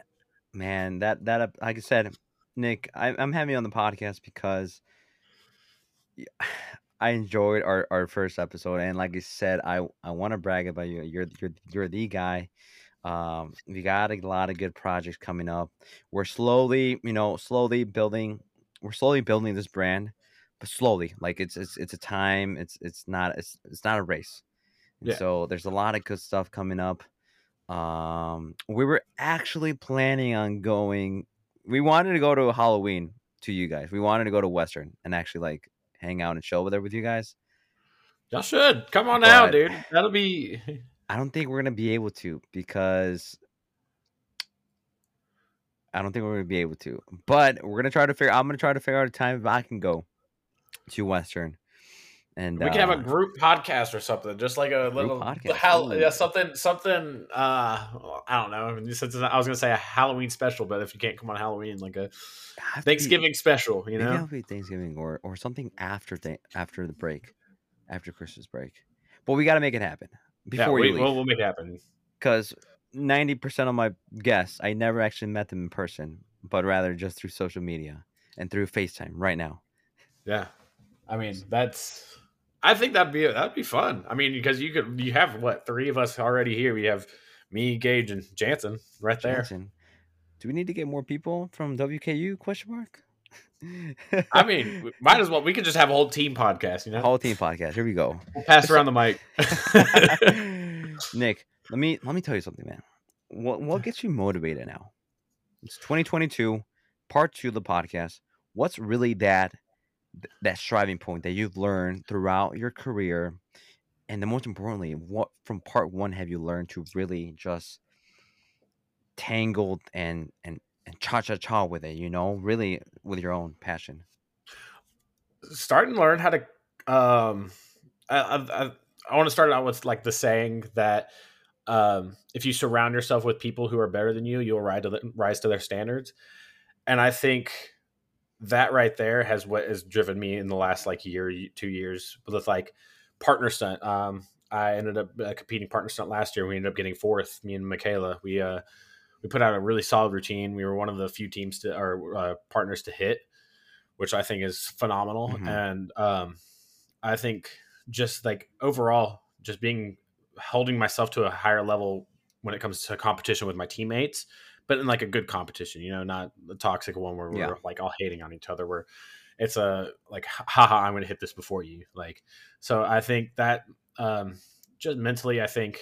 man, that that uh, like I said, Nick, I, I'm having you on the podcast because I enjoyed our, our first episode, and like I said, I I want to brag about you. You're you're you're the guy. Um, we got a lot of good projects coming up. We're slowly, you know, slowly building. We're slowly building this brand, but slowly. Like it's it's it's a time. It's it's not it's it's not a race. And Yeah. so there's a lot of good stuff coming up. Um, we were actually planning on going. We wanted to go to Halloween to you guys. We wanted to go to Western and actually like hang out and chill there with you guys. Y'all should come on out, But- dude. That'll be. [LAUGHS] I don't think we're gonna be able to because I don't think we're gonna be able to. But we're gonna try to figure. I'm gonna try to figure out a time if I can go to Western. And We can have uh, a group podcast or something, just like a little podcast, Hal, yeah, something, something. Uh, I don't know. I mean, I was gonna say a Halloween special, but if you can't come on Halloween, like a to be- Thanksgiving special, you know? be Thanksgiving or or something after th- after the break, after Christmas break. But we got to make it happen Yeah, before we, you leave. we'll, we'll make it happen. because 90% of my guests i never actually met them in person but rather just through social media and through facetime right now Yeah, I mean that's. I think that'd be that'd be fun. I mean, because you could you have what three of us already here. We have me, Gage, and Jansen right there. Jansen, do we need to get more people from wku question mark I mean, might as well. We could just have a whole team podcast. You know, whole team podcast here we go we'll pass around the mic. [LAUGHS] nick let me let me tell you something man what what gets you motivated now it's 2022 part two of the podcast what's really that that striving point that you've learned throughout your career and the most importantly what from part one have you learned to really just tangled and and and cha cha cha with it you know really with your own passion? Start and learn how to um i i, I want to start out with like the saying that um if you surround yourself with people who are better than you you'll rise to the, rise to their standards. And i think that right there has what has driven me in the last like year two years with like partner stunt um i ended up uh, competing partner stunt last year we ended up getting fourth me and michaela we uh we put out a really solid routine we were one of the few teams to our uh, partners to hit which I think is phenomenal. Mhm. And um, I think just like overall, just being holding myself to a higher level when it comes to competition with my teammates, but in like a good competition, you know, not the toxic one where we're Yeah. like all hating on each other. Where it's a like, haha, I'm going to hit this before you. Like, so I think that um, just mentally, I think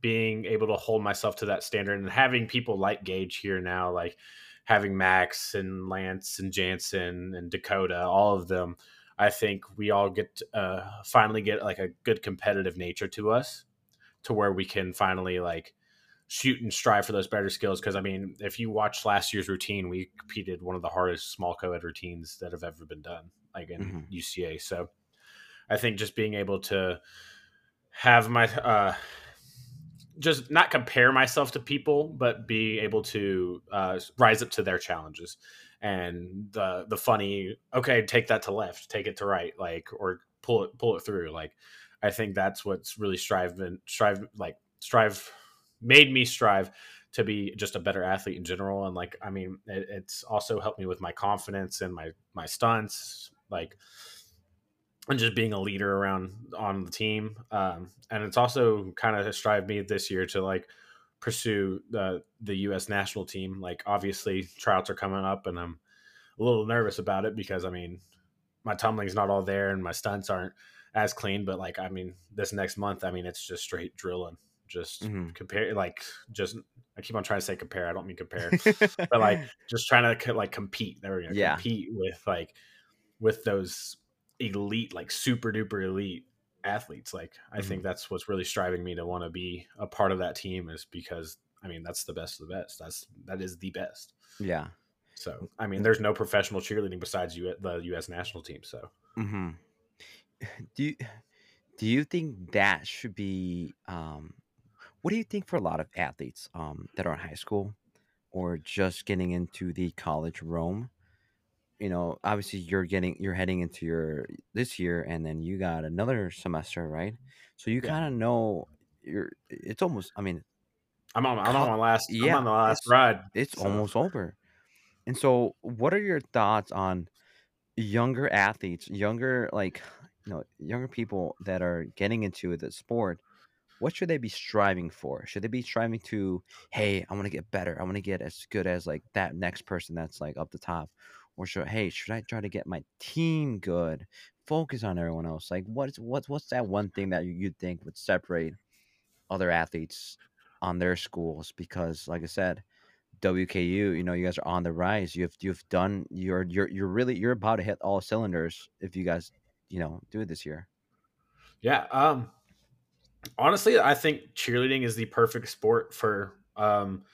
being able to hold myself to that standard and having people like Gage here now, like having Max and Lance and Jansen and Dakota, all of them, I think we all get uh, finally get like a good competitive nature to us, to where we can finally like shoot and strive for those better skills. Because I mean, if you watch last year's routine, we competed one of the hardest small co-ed routines that have ever been done, like in Mhm. UCA. So I think just being able to have my uh, just not compare myself to people, but be able to uh, rise up to their challenges. And the the funny, okay, take that to left, take it to right, like or pull it pull it through. Like I think that's what's really striving strive like strive made me strive to be just a better athlete in general. And like I mean, it, it's also helped me with my confidence and my my stunts, like and just being a leader around on the team. Um, and it's also kind of strive me this year to like pursue the the U.S. national team. Like obviously tryouts are coming up, and I'm a little nervous about it because I mean my tumbling's not all there and my stunts aren't as clean. But like I mean this next month, I mean it's just straight drilling. Just Mhm. compare like just I keep on trying to say compare. I don't mean compare, [LAUGHS] but like just trying to like compete. There we go. Yeah. Compete with like with those elite, like super duper elite athletes. Like I think that's what's really striving me to want to be a part of that team is because I mean that's the best of the best. That's that is the best. yeah. So I mean, there's no professional cheerleading besides you the U.S. national team. So hmm [SIGHS] Do you [SIGHS] do you think that should be um what do you think for a lot of athletes um that are in high school or just getting into the college realm? You know, obviously you're getting you're heading into your this year and then you got another semester, right? So you Yeah. kind of know you're it's almost I mean, I'm on I'm Co- on my last I'm yeah, on the last it's- ride. it's So- almost over. And so, what are your thoughts on younger athletes, younger like you know, younger people that are getting into the sport? What should they be striving for? Should they be striving to, hey, I want to get better. I want to get as good as like that next person that's like up the top, or should hey, should I try to get my team good? Focus on everyone else. Like, what's what's what's that one thing that you you think would separate other athletes on their schools? Because, like I said, WKU, you know, you guys are on the rise. You've you've done you're you're you're really you're about to hit all cylinders if you guys, you know, do it this year. Yeah. Um honestly, I think cheerleading is the perfect sport for um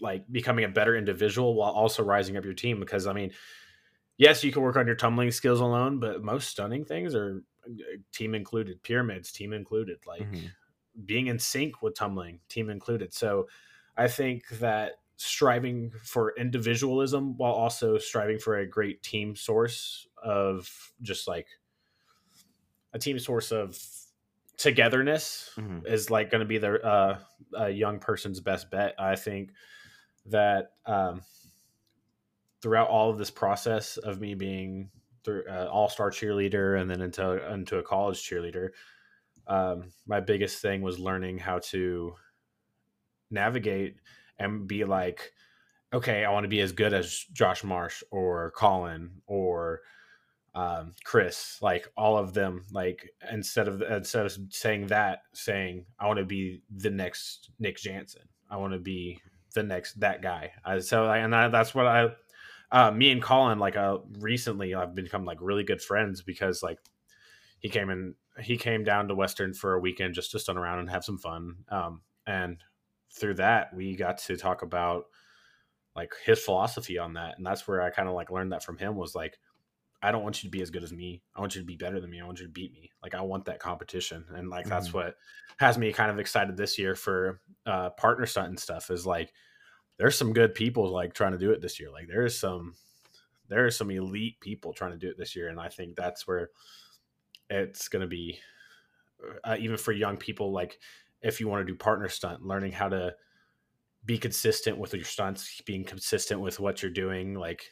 like becoming a better individual while also rising up your team because I mean, yes, you can work on your tumbling skills alone, but most stunning things are uh, team included, pyramids team included, like Mhm. being in sync with tumbling team included. So I think that striving for individualism while also striving for a great team source of just like a team source of togetherness Mhm. is like going to be the uh, a young person's best bet. I think that um, throughout all of this process of me being through uh, all star cheerleader and then into into a college cheerleader, um, my biggest thing was learning how to navigate and be like, okay, I want to be as good as Josh Marsh or Colin or um, Chris, like all of them, like instead of instead of saying that, saying I want to be the next Nick Jansen, I want to be the next that guy. I, so and I, that's what I, uh, me and Colin, like uh, recently, I've become like really good friends because like he came in, he came down to Western for a weekend just to stun around and have some fun, um, and through that we got to talk about like his philosophy on that, and that's where I kind of like learned that from him was like I don't want you to be as good as me. I want you to be better than me. I want you to beat me. Like I want that competition, and like that's Mhm. what has me kind of excited this year for uh, partner stunt and stuff. Is like there's some good people like trying to do it this year. Like there is some there are some elite people trying to do it this year, and I think that's where it's going to be uh, even for young people. Like if you want to do partner stunt, learning how to be consistent with your stunts, being consistent with what you're doing, like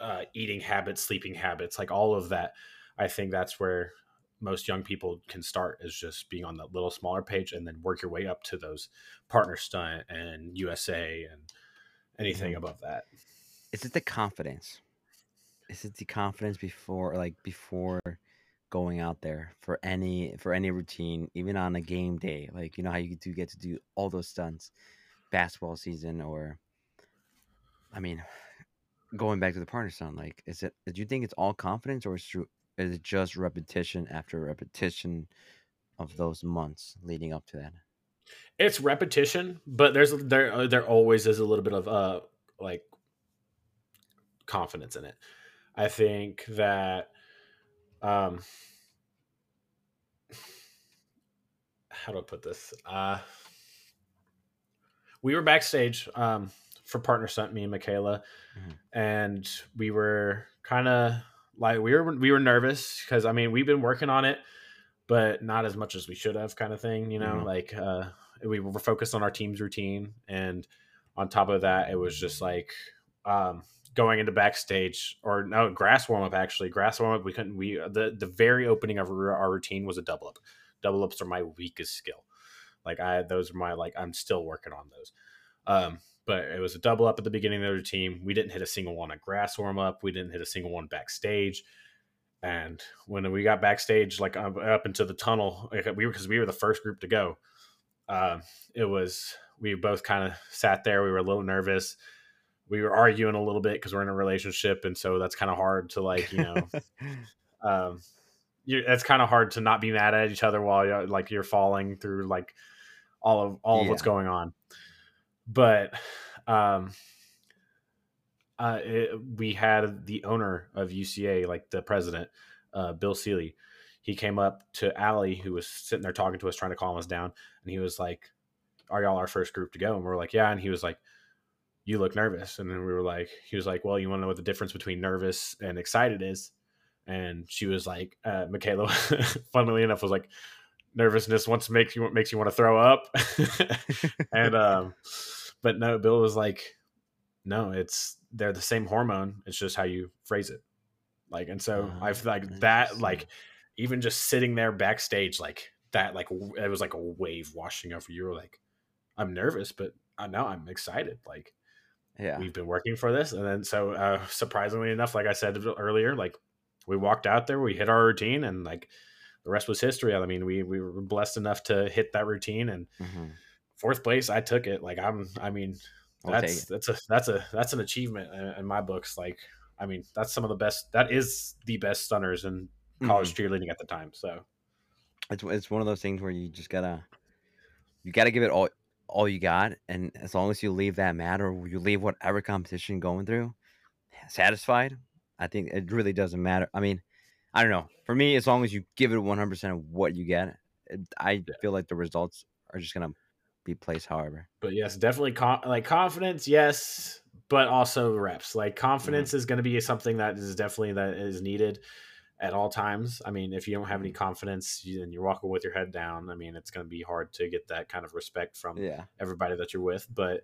uh, eating habits, sleeping habits, like all of that. I think that's where most young people can start is just being on that little smaller page and then work your way up to those partner stunt and USA and anything mm-hmm. above that. Is it the confidence? Is it the confidence before like before going out there for any for any routine, even on a game day? Like you know how you do get to do all those stunts, basketball season or I mean going back to the partner stunt, like is it do you think it's all confidence or is through? is it just repetition after repetition of those months leading up to that? It's repetition, but there's there uh, there always is a little bit of uh like confidence in it. I think that um how do I put this? Uh we were backstage um for partner stunt me and Michaela mm-hmm. and we were kind of like we were we were nervous because I mean we've been working on it, but not as much as we should have, kind of thing. You know, mm-hmm. like uh, we were focused on our team's routine, and on top of that, it was just like um, going into backstage or no grass warm up. Actually, grass warm up we couldn't. We the the very opening of our routine was a double up. Double ups are my weakest skill. Like I those are my like I'm still working on those. Um, but it was a double up at the beginning of the team. We didn't hit a single one at grass warm up. We didn't hit a single one backstage. And when we got backstage, like up into the tunnel, we were because we were the first group to go. Uh, it was we both kind of sat there. We were a little nervous. We were arguing a little bit because we're in a relationship, and so that's kind of hard to like you know. [LAUGHS] um, it's kind of hard to not be mad at each other while you're like you're falling through like all of all of what's going on but um, uh, it, we had the owner of UCA, like the president, uh, Bill Seely. He came up to Allie, who was sitting there talking to us, trying to calm us down, and he was like, "Are y'all our first group to go?" And we are like, "Yeah." And he was like, "You look nervous." And then we were like, "He was like, well, you want to know what the difference between nervous and excited is?" And she was like, uh, "Michaela, [LAUGHS] funnily enough, was like." Nervousness once makes you makes you want to throw up. [LAUGHS] And [LAUGHS] um but no bill was like no it's they're the same hormone it's just how you phrase it. Like and so uh, i feel like that like even just sitting there backstage like that like it was like a wave washing over you were like i'm nervous but uh, now i'm excited like yeah. we've been working for this. And then so uh surprisingly enough like i said earlier like we walked out there we hit our routine and like the rest was history. I mean, we we were blessed enough to hit that routine and mm-hmm. fourth place. I took it. Like I'm. I mean, that's that's a that's a that's an achievement in, in, my books. Like, I mean, that's some of the best. That is the best stunners in college mm-hmm. cheerleading at the time. So it's it's one of those things where you just gotta you gotta give it all all you got, and as long as you leave that mat or you leave whatever competition going through satisfied, I think it really doesn't matter. I mean I don't know. For me, as long as you give it 100% of what you get, I yeah. feel like the results are just going to be placed however. But yes, definitely con- like confidence, yes, but also reps. Like confidence mm-hmm. is going to be something that is definitely that is needed at all times. I mean, if you don't have any confidence and you're walking with your head down, I mean, it's going to be hard to get that kind of respect from yeah. everybody that you're with, but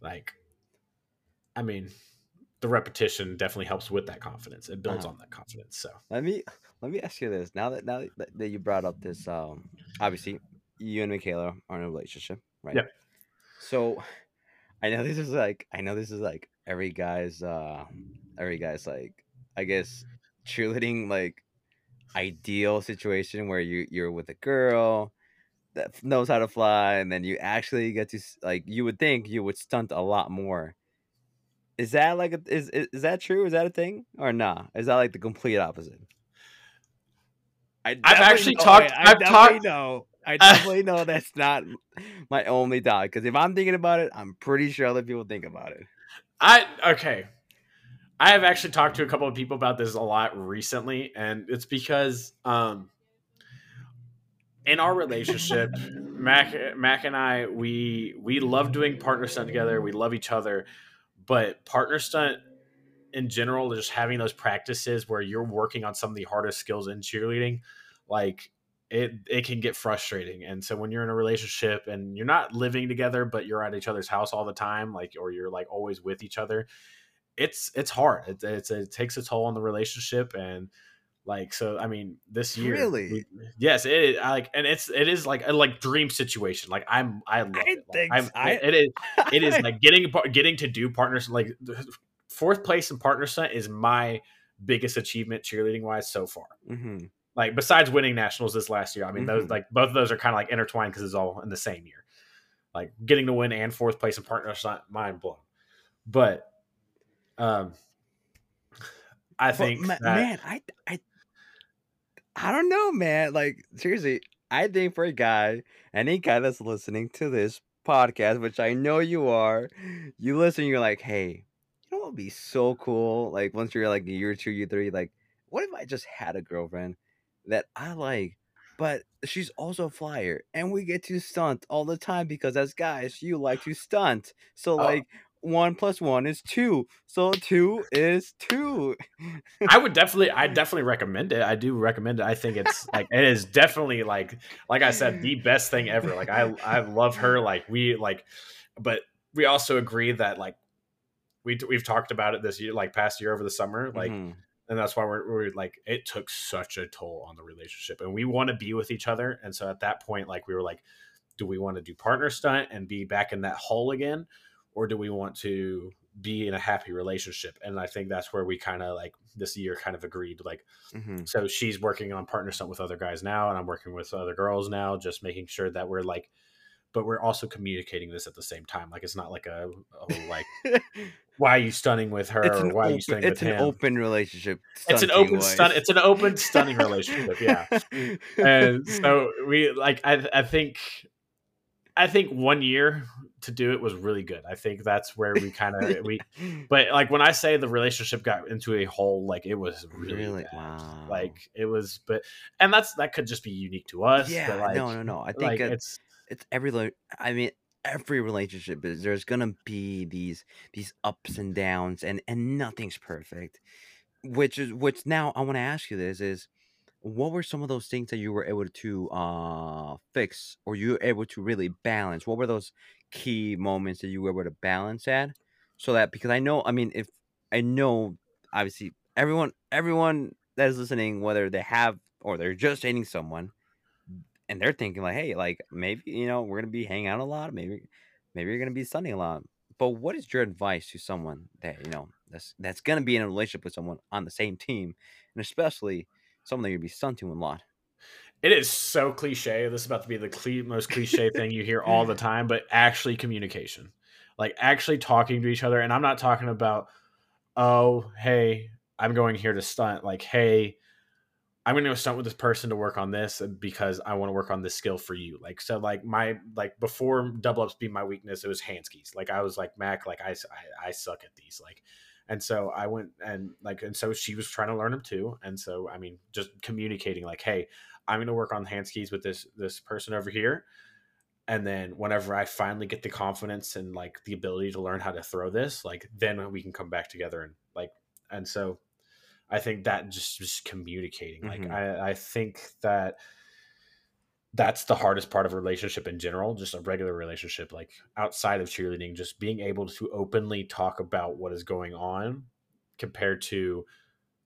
like I mean, the repetition definitely helps with that confidence. It builds uh-huh. on that confidence. So let me let me ask you this. Now that now that you brought up this, um, obviously you and Michaela are in a relationship, right? Yep. So I know this is like I know this is like every guy's uh every guy's like I guess cheerleading like ideal situation where you you're with a girl that knows how to fly and then you actually get to like you would think you would stunt a lot more is that like a, is, is is that true? Is that a thing or nah? Is that like the complete opposite? I have actually know, talked. I, I I've talked. Know, I [LAUGHS] definitely know that's not my only thought. Because if I'm thinking about it, I'm pretty sure other people think about it. I okay. I have actually talked to a couple of people about this a lot recently, and it's because um, in our relationship, Mac Mac and I we we love doing partner stuff together. We love each other, but partner stunt in general, just having those practices where you're working on some of the hardest skills in cheerleading, like it it can get frustrating. And so when you're in a relationship and you're not living together, but you're at each other's house all the time, like or you're like always with each other, it's it's hard. It, it's it takes a toll on the relationship and like so. I mean, this year, Really? we- yes, it I like, and it's it is like a like dream situation. Like I'm I love I it. Like, think I'm, I- it is it is [LAUGHS] like getting getting to do partners like fourth place in partner stunt is my biggest achievement cheerleading wise so far Mhm. like besides winning nationals this last year i mean those Mhm. like both of those are kind of like intertwined because it's all in the same year like getting to win and fourth place in partner stunt mind blown but um i think ma- that, man, I I I don't know, man. Like seriously, I think for a guy, any guy that's listening to this podcast, which I know you are, you listen, you're like, hey, you know what would be so cool? Like once you're like a year two, year three, like, what if I just had a girlfriend that I like, but she's also a flyer, and we get to stunt all the time because as guys, you like to stunt. So Oh. like one plus one is two. So two is two. i would [LAUGHS] definitely i definitely recommend it i do recommend it i think it's like it is definitely like like i said the best thing ever like i i love her like we like but we also agree that like we we've talked about it this year like past year over the summer like Mhm. and that's why we're, we're like it took such a toll on the relationship and we want to be with each other and so at that point like we were like do we want to do partner stunt and be back in that hole again or do we want to be in a happy relationship and i think that's where we kind of like this year kind of agreed like Mhm. so she's working on partner with other guys now and i'm working with other girls now just making sure that we're like but we're also communicating this at the same time like it's not like a oh, like [LAUGHS] why are you stunning with her or why are you open, stunning it's with an him open relationship. it's an open stun it's an open stunning relationship yeah [LAUGHS] and so we like I, I think i think one year to do it was really good i think that's where we kind of [LAUGHS] we but like when i say the relationship got into a hole like it was really, Really? bad. Wow. like it was but and that's that could just be unique to us yeah, like no, no, no. I think like it's it's every. I mean, every relationship is there's gonna be these these ups and downs, and and nothing's perfect. Which is which. Now I want to ask you this: is what were some of those things that you were able to uh fix, or you were able to really balance? What were those key moments that you were able to balance at, so that because I know, I mean, if I know, obviously everyone everyone that is listening, whether they have or they're just dating someone and they're thinking like, hey, like maybe you know we're gonna be hanging out a lot, maybe maybe you're gonna be stunning a lot. But what is your advice to someone that you know that's that's gonna be in a relationship with someone on the same team, and especially that you'd be stunting a lot? it is so cliche. This is about to be the most cliche thing you hear all the time but actually communication. Like actually talking to each other. And i'm not talking about oh hey i'm going here to stunt. Like hey i'm going to go stunt with this person to work on this because i want to work on this skill for you. Like so like my like before double ups being my weakness it was hand skis like i was like mac like i i, I suck at these. Like and so i went and like and so she was trying to learn them too and so i mean just communicating like hey i'm going to work on hand skis with this this person over here and then whenever i finally get the confidence and like the ability to learn how to throw this like then we can come back together and like and so i think that just just communicating like Mhm. i i think that that's the hardest part of a relationship in general just a regular relationship like outside of cheerleading just being able to openly talk about what is going on compared to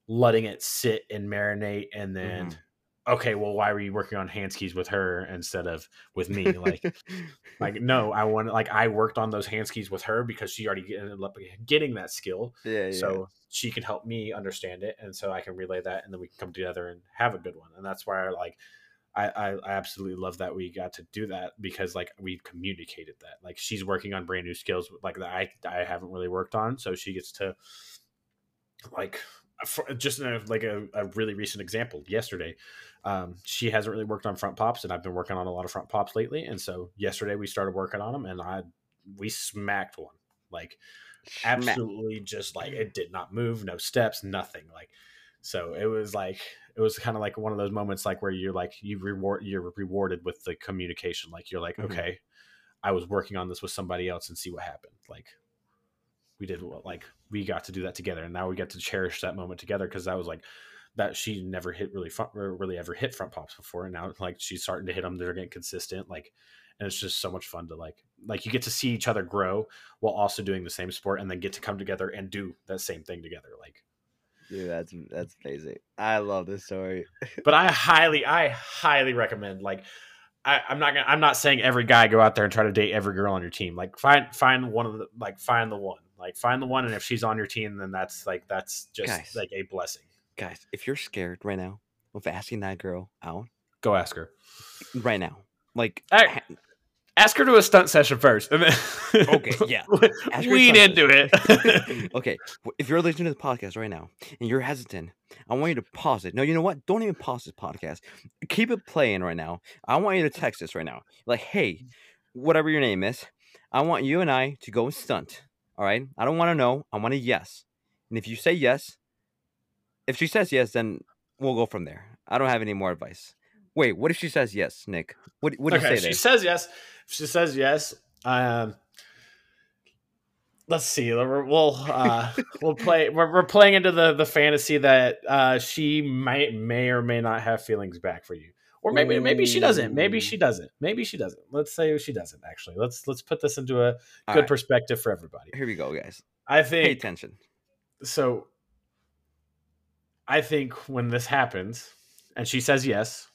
letting it sit and marinate and then Mhm. okay well why were you working on hand skis with her instead of with me like [LAUGHS] like no i want like i worked on those hand skis with her because she already ended up getting that skill yeah, yeah. so she can help me understand it and so i can relay that and then we can come together and have a good one and that's why i like I, I absolutely love that we got to do that because like we communicated that like she's working on brand new skills like that i i haven't really worked on so she gets to like just in a, like a, a really recent example yesterday um, she hasn't really worked on front pops and i've been working on a lot of front pops lately and so yesterday we started working on them and i we smacked one like absolutely just like it did not move no steps nothing like so it was like it was kind of like one of those moments like where you're like you reward you're rewarded with the communication like you're like Mhm. okay i was working on this with somebody else and see what happened like we did what like we got to do that together and now we get to cherish that moment together because that was like that she never hit really front really ever hit front pops before and now like she's starting to hit them they're getting consistent like and it's just so much fun to like like you get to see each other grow while also doing the same sport and then get to come together and do that same thing together like Dude, that's that's amazing. I love this story. [LAUGHS] but i highly i highly recommend like I, i'm not gonna i'm not saying every guy go out there and try to date every girl on your team like find find one of the like find the one like find the one and if she's on your team then that's like that's just Guys. like a blessing Guys, if you're scared right now of asking that girl out go ask her right now, like ask her to a stunt session first [LAUGHS] Okay, yeah. [LAUGHS] Lean into it [LAUGHS] okay, if you're listening to the podcast right now and you're hesitant, I want you to pause it. No, you know what? Don't even pause this podcast. Keep it playing right now. I want you to text us right now. Like, hey, whatever your name is, I want you and I to go and stunt. All right? I don't want to know. I want a yes. And if you say yes, if she says yes, then we'll go from there. I don't have any more advice. Wait, what if she says yes, Nick? What, what do okay, you say she there? says yes. If she says yes, um, let's see. We're- We'll uh, we'll play. We're, we're playing into the the fantasy that uh, she might may or may not have feelings back for you, or maybe maybe she doesn't. Maybe she doesn't. Maybe she doesn't. Let's say she doesn't. Actually, let's let's put this into a good right, perspective for everybody. here we go, guys. I Pay think attention. so. I think when this happens, and she says yes,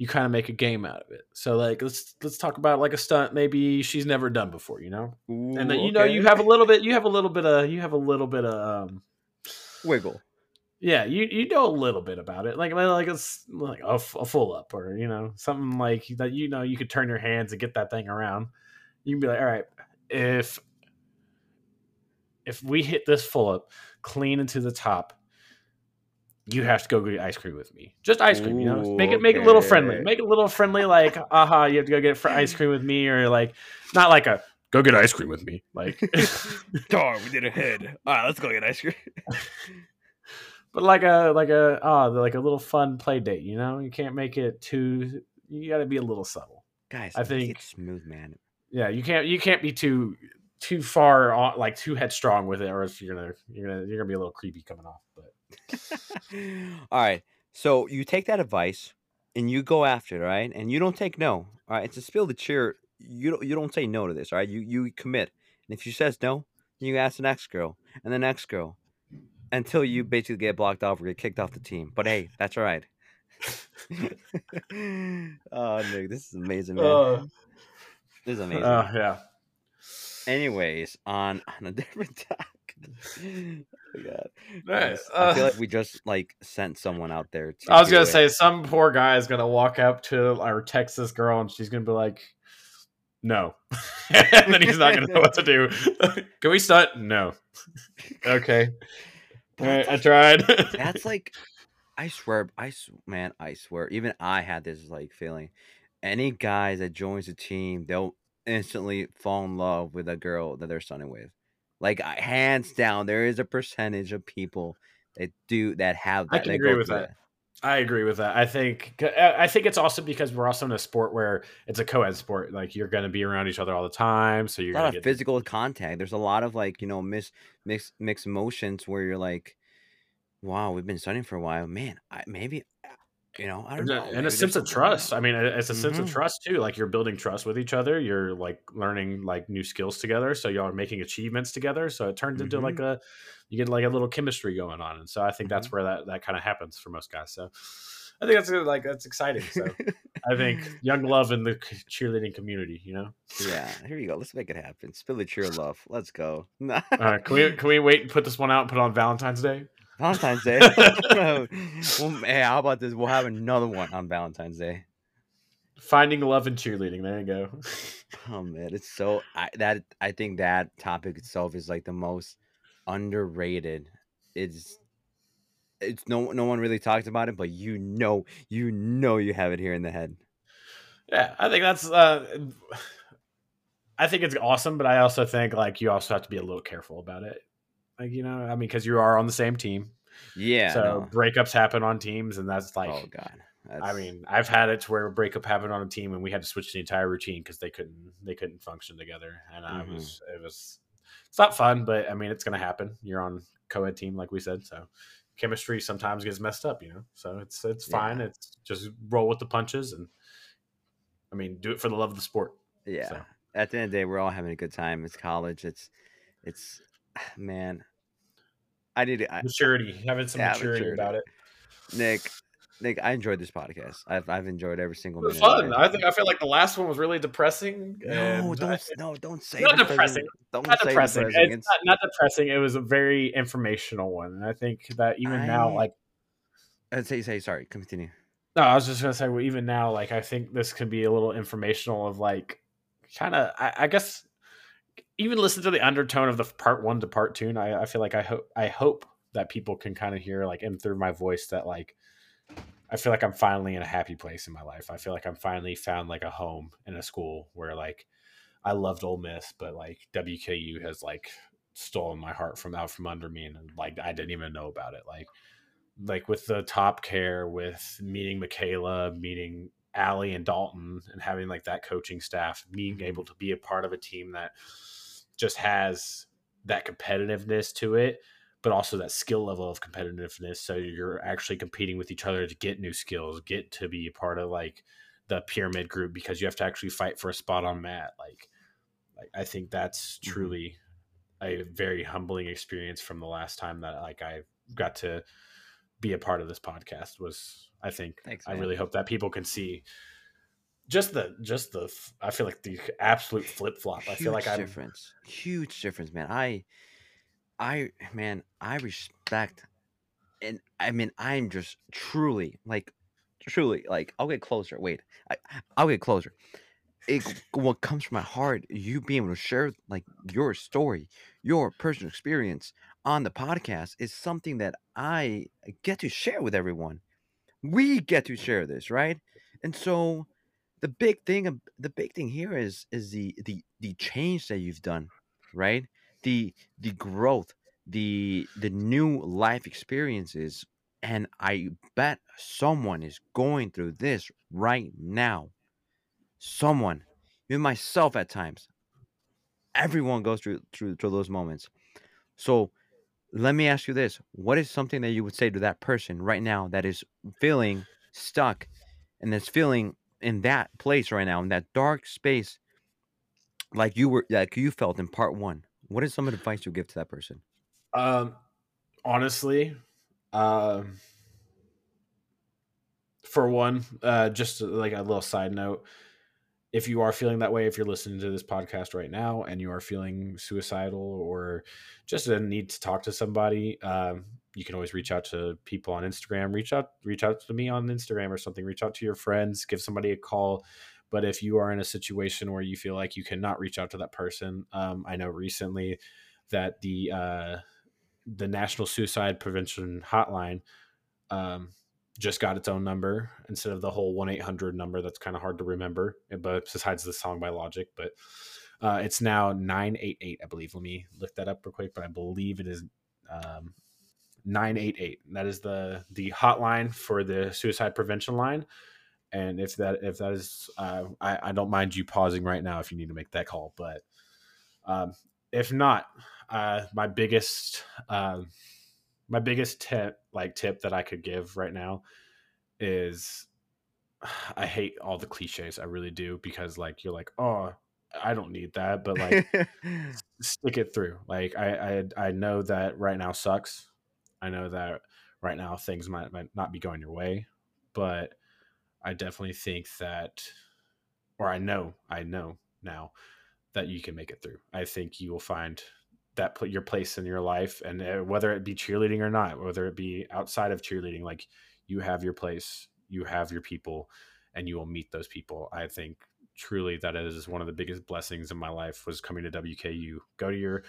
you kind of make a game out of it. So like let's let's talk about like a stunt maybe she's never done before, you know? And then Ooh, you know you have a little bit you have a little bit of you have a little bit of um wiggle. yeah, you you know a little bit about it. Like like it's like a full up or you know, something like that you know you could turn your hands and get that thing around. You can be like, "All right, if if we hit this full up clean into the top, you have to go get ice cream with me. Just ice cream, you know. Make it make it a little friendly. Make it a little friendly. Like, aha, you have to go get ice cream with me, or like, not like a go get ice cream with me. Like, [LAUGHS] Darn, we did a head. All right, let's go get ice cream. [LAUGHS] but like a like a oh like a little fun play date. You know, you can't make it too. You got to be a little subtle. Guys, I think- it's smooth, man. Yeah, you can't you can't be too too far on like too headstrong with it, or else you're gonna you're gonna you're gonna be a little creepy coming off. But [LAUGHS] all right, so you take that advice and you go after it, right? And you don't take no. All right, it's a spill the cheer. You don't you don't say no to this, all right? You you commit. And if she says no, you ask the next girl and the next girl until you basically get blocked off or get kicked off the team. But hey, that's all right. [LAUGHS] oh, Nick, this is amazing, man. this is amazing. uh, yeah. Anyways, on on a [LAUGHS] different topic. [LAUGHS] oh god. Nice. Guys, I feel Uh, like we just like sent someone out there to I was gonna it. say some poor guy is gonna walk up to our Texas girl and she's gonna be like, "No," [LAUGHS] and then he's not gonna know what to do. [LAUGHS] Can we start? No. Okay. All right, I tried. that's like I swear I man, I swear even I had this like feeling. Any guys that joins the team, they'll instantly fall in love with a girl that they're stunning with. Like uh, hands down, there is a percentage of people that do that have I can that agree with through that. I agree with that. I think uh, I think it's also because we're also in a sport where it's a co-ed sport. Like you're going to be around each other all the time, so you're a lot going of to get physical contact. There's a lot of like you know mis mixed mixed emotions where you're like, wow, we've been studying for a while, man. I, maybe uh, you know I don't and a, know, and a sense of trust. I mean, it's a sense of Mhm. trust too. Like you're building trust with each other. You're like learning like new skills together. So y'all are making achievements together. So it turns into Mhm. like a you get like a little chemistry going on. And so I think Mm-hmm. that's where that that kind of happens for most guys. So I think that's like that's exciting. So I think [LAUGHS] young love in the cheerleading community. You know, yeah, here you go. Let's make it happen. Spill the cheer [LAUGHS] love. Let's go. [LAUGHS] uh, can we can we wait and put this one out and put it on Valentine's Day? Valentine's Day. [LAUGHS] [LAUGHS] well, hey, how about this? We'll have another one on Valentine's Day. Finding love and cheerleading. There you go. Oh man, it's so I, that I think that topic itself is like the most underrated. It's it's no no one really talks about it, but you know you know you have it here in the head. Yeah, I think that's. Uh, [SIGHS] I think it's awesome, but I also think like you also have to be a little careful about it. Like you know, I mean, because you are on the same team, Yeah. so no. breakups happen on teams, and that's like. oh god. I mean, I've had it to where a breakup happened on a team, and we had to switch the entire routine because they couldn't they couldn't function together, and I Mhm. was it was it's not fun, but I mean, it's gonna happen. You're on co-ed team, like we said, so chemistry sometimes gets messed up, you know. So it's it's fine. Yeah. It's just roll with the punches and I mean, do it for the love of the sport. Yeah. So. At the end of the day, we're all having a good time. It's college. It's, it's, [SIGHS] man. I need to. I, Maturity, having some Yeah, maturity, maturity. about it. Nick, Nick, I enjoyed this podcast. I've I've enjoyed every single It was minute. fun. I think I feel like the last one was really depressing. No, don't I- no, don't say Not depressing. Don't not say depressing. depressing. It's not, not depressing. It was a very informational one, and I think that even now, I- like, Uh, say say sorry. Continue. no, I was just gonna say, well, even now, like, I think this could be a little informational of like, kind of, I, I guess, even listen to the undertone of the part one to part two. I, I feel like I hope, I hope that people can kind of hear, like, in through my voice, that like, I feel like I'm finally in a happy place in my life. I feel like I'm finally found like a home in a school where like I loved Ole Miss, but like WKU has like stolen my heart from out from under me, and like I didn't even know about it. Like, like with the top care, with meeting Michaela, meeting Allie and Dalton, and having like that coaching staff, being able to be a part of a team that just has that competitiveness to it but also that skill level of competitiveness. So you're actually competing with each other to get new skills, get to be a part of like the pyramid group because you have to actually fight for a spot on mat. Like, like I think that's Mhm. truly a very humbling experience from the last time that like I got to be a part of this podcast was I think Thanks, I really hope that people can see just the just the I feel like the absolute flip flop. I feel like Huge I'm difference. Huge difference, man. I, I, man, I respect, and I mean, I'm just truly like, truly like. I'll get closer. Wait, I, I'll get closer. It, what comes from my heart, you being able to share like your story, your personal experience on the podcast is something that I get to share with everyone. We get to share this, right? And so the big thing the big thing here is is the the the change that you've done, right? The the growth, the the new life experiences and I bet someone is going through this right now. Someone, even myself at times. Everyone goes through through through those moments. So let me ask you this. What is something that you would say to that person right now that is feeling stuck and that's feeling in that place right now, in that dark space, like you were like you felt in part one? What is some advice you give to that person? Um, honestly, um, for one, uh, just like a little side note, if you are feeling that way, if you're listening to this podcast right now and you are feeling suicidal or just a need to talk to somebody, um, you can always reach out to people on Instagram. Reach out, reach out to me on Instagram or something. Reach out to your friends. Give somebody a call. But if you are in a situation where you feel like you cannot reach out to that person, um, I know recently that the uh, the National Suicide Prevention Hotline um, just got its own number instead of the whole 1-800 number that's kind of hard to remember eh, but besides the song by logic but uh, it's now 988 i believe. Let me look that up real quick but i believe it is um, 988 that is the the hotline for the suicide prevention line. And if that if that is uh, I, I don't mind you pausing right now if you need to make that call but um, if not uh, my biggest um, my biggest tip like tip that i could give right now is [SIGHS] i hate all the cliches i really do because like you're like oh i don't need that but like [LAUGHS] stick it through like I, I i know that right now sucks i know that right now things might, might not be going your way but i definitely think that or i know i know now that you can make it through i think you will find that put your place in your life and uh, whether it be cheerleading or not whether it be outside of cheerleading like you have your place you have your people and you will meet those people. I think truly that is one of the biggest blessings in my life was coming to wku go to your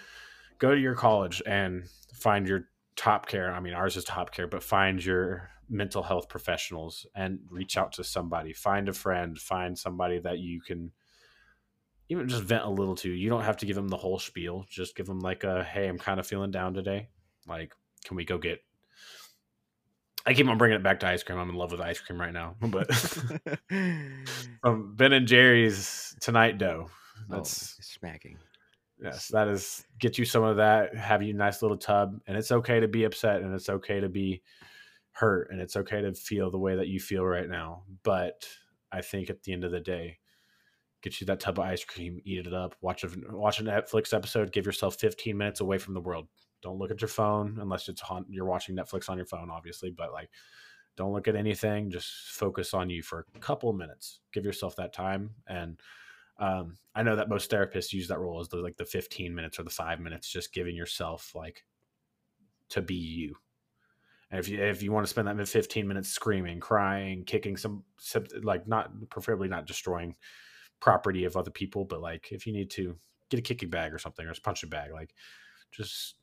go to your college and find your top care i mean ours is top care but find your mental health professionals and reach out to somebody. Find a friend find somebody that you can even just vent a little to. You don't have to give them the whole spiel. Just give them like a, hey, I'm kind of feeling down today. Like, can we go get? I keep on bringing it back to ice cream. I'm in love with ice cream right now. [LAUGHS] But [LAUGHS] from Ben and Jerry's tonight dough. Oh, That's oh, smacking. yes, that is get you some of that. Have you a nice little tub, and it's okay to be upset, and it's okay to be hurt, and it's okay to feel the way that you feel right now. But I think at the end of the day, get you that tub of ice cream, eat it up, watch a watch a Netflix episode, give yourself 15 minutes away from the world. Don't look at your phone unless it's on, you're watching Netflix on your phone, obviously. But like, don't look at anything. Just focus on you for a couple minutes. Give yourself that time. And um, I know that most therapists use that rule as the, like the 15 minutes or the five minutes, just giving yourself like to be you. And if you if you want to spend that 15 minutes screaming, crying, kicking some like not preferably not destroying property of other people, but like if you need to get a kicking bag or something or a punching bag, like just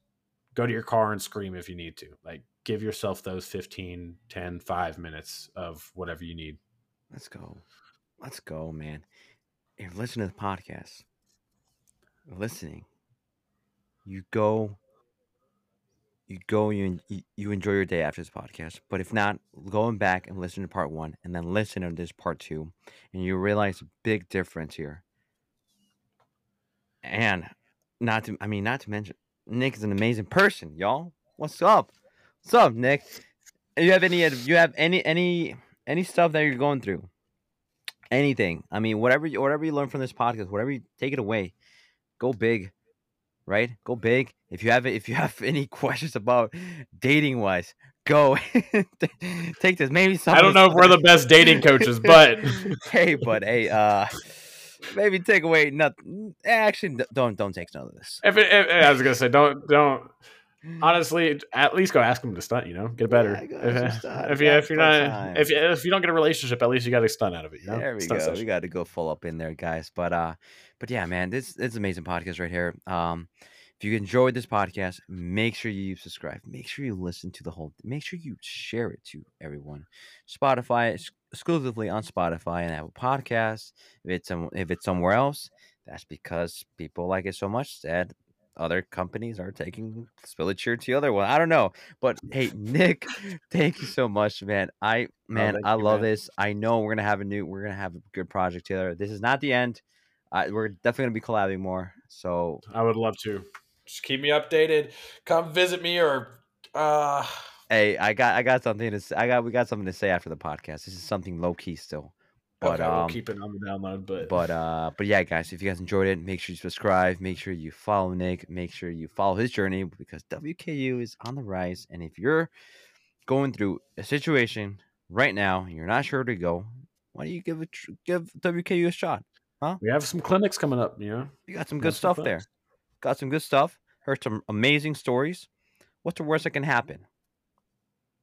go to your car and scream if you need to. Like give yourself those 15, 10, 5 minutes of whatever you need. Let's go. Let's go, man. If you listen to the podcast, listening, you go you go you, you enjoy your day after this podcast but if not going back and listen to part one and then listen to this part two and you realize a big difference here. And not to i mean not to mention nick is an amazing person y'all. What's up? What's up nick? You have any you have any any any stuff that you're going through? Anything. I mean whatever you whatever you learn from this podcast whatever you take it away go big right? Go big. If you have if you [LAUGHS] have any questions about dating wise, go [LAUGHS] take this. Maybe some. I don't know if we're the [LAUGHS] best dating coaches, but hey, but hey, uh, maybe take away nothing. Actually, don't don't take none of this. If, it, if I was gonna say, don't don't. Honestly, at least go ask them to stunt. You know, get better. Yeah, if, if, you if you're not if you, if you don't get a relationship, at least you got a stunt out of it. You know? There we stunt go. Session. We got to go full up in there, guys. But uh, but yeah, man, this is amazing podcast right here. Um, if you enjoyed this podcast, make sure you subscribe. Make sure you listen to the whole. Make sure you share it to everyone. Spotify exclusively on Spotify and Apple Podcasts. If it's if it's somewhere else, that's because people like it so much that other companies are taking spill it to the other one. I don't know, but hey, [LAUGHS] Nick, thank you so much, man. I man, oh, I you, love man. this. I know we're gonna have a new, we're gonna have a good project together. This is not the end. Uh, we're definitely gonna be collabing more. So I would love to. Just keep me updated. Come visit me or. uh Hey, I got I got something to say. I got we got something to say after the podcast. This is something low key still. But okay, we'll um, keep it on the download. But but uh, but yeah, guys, if you guys enjoyed it, make sure you subscribe. Make sure you follow Nick. Make sure you follow his journey because WKU is on the rise. And if you're going through a situation right now, and you're not sure to go. Why don't you give it give WKU a shot? Huh? We have some clinics coming up. You know, you got some good stuff some there. Got some good stuff. Heard some amazing stories. What's the worst that can happen?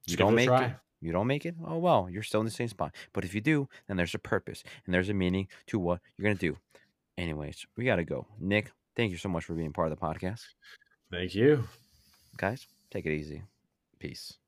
You don't make it. You don't make it. Oh well, you're still in the same spot. But if you do, then there's a purpose and there's a meaning to what you're gonna do. Anyways, we gotta go. Nick, thank you so much for being part of the podcast. Thank you, guys. Take it easy. Peace.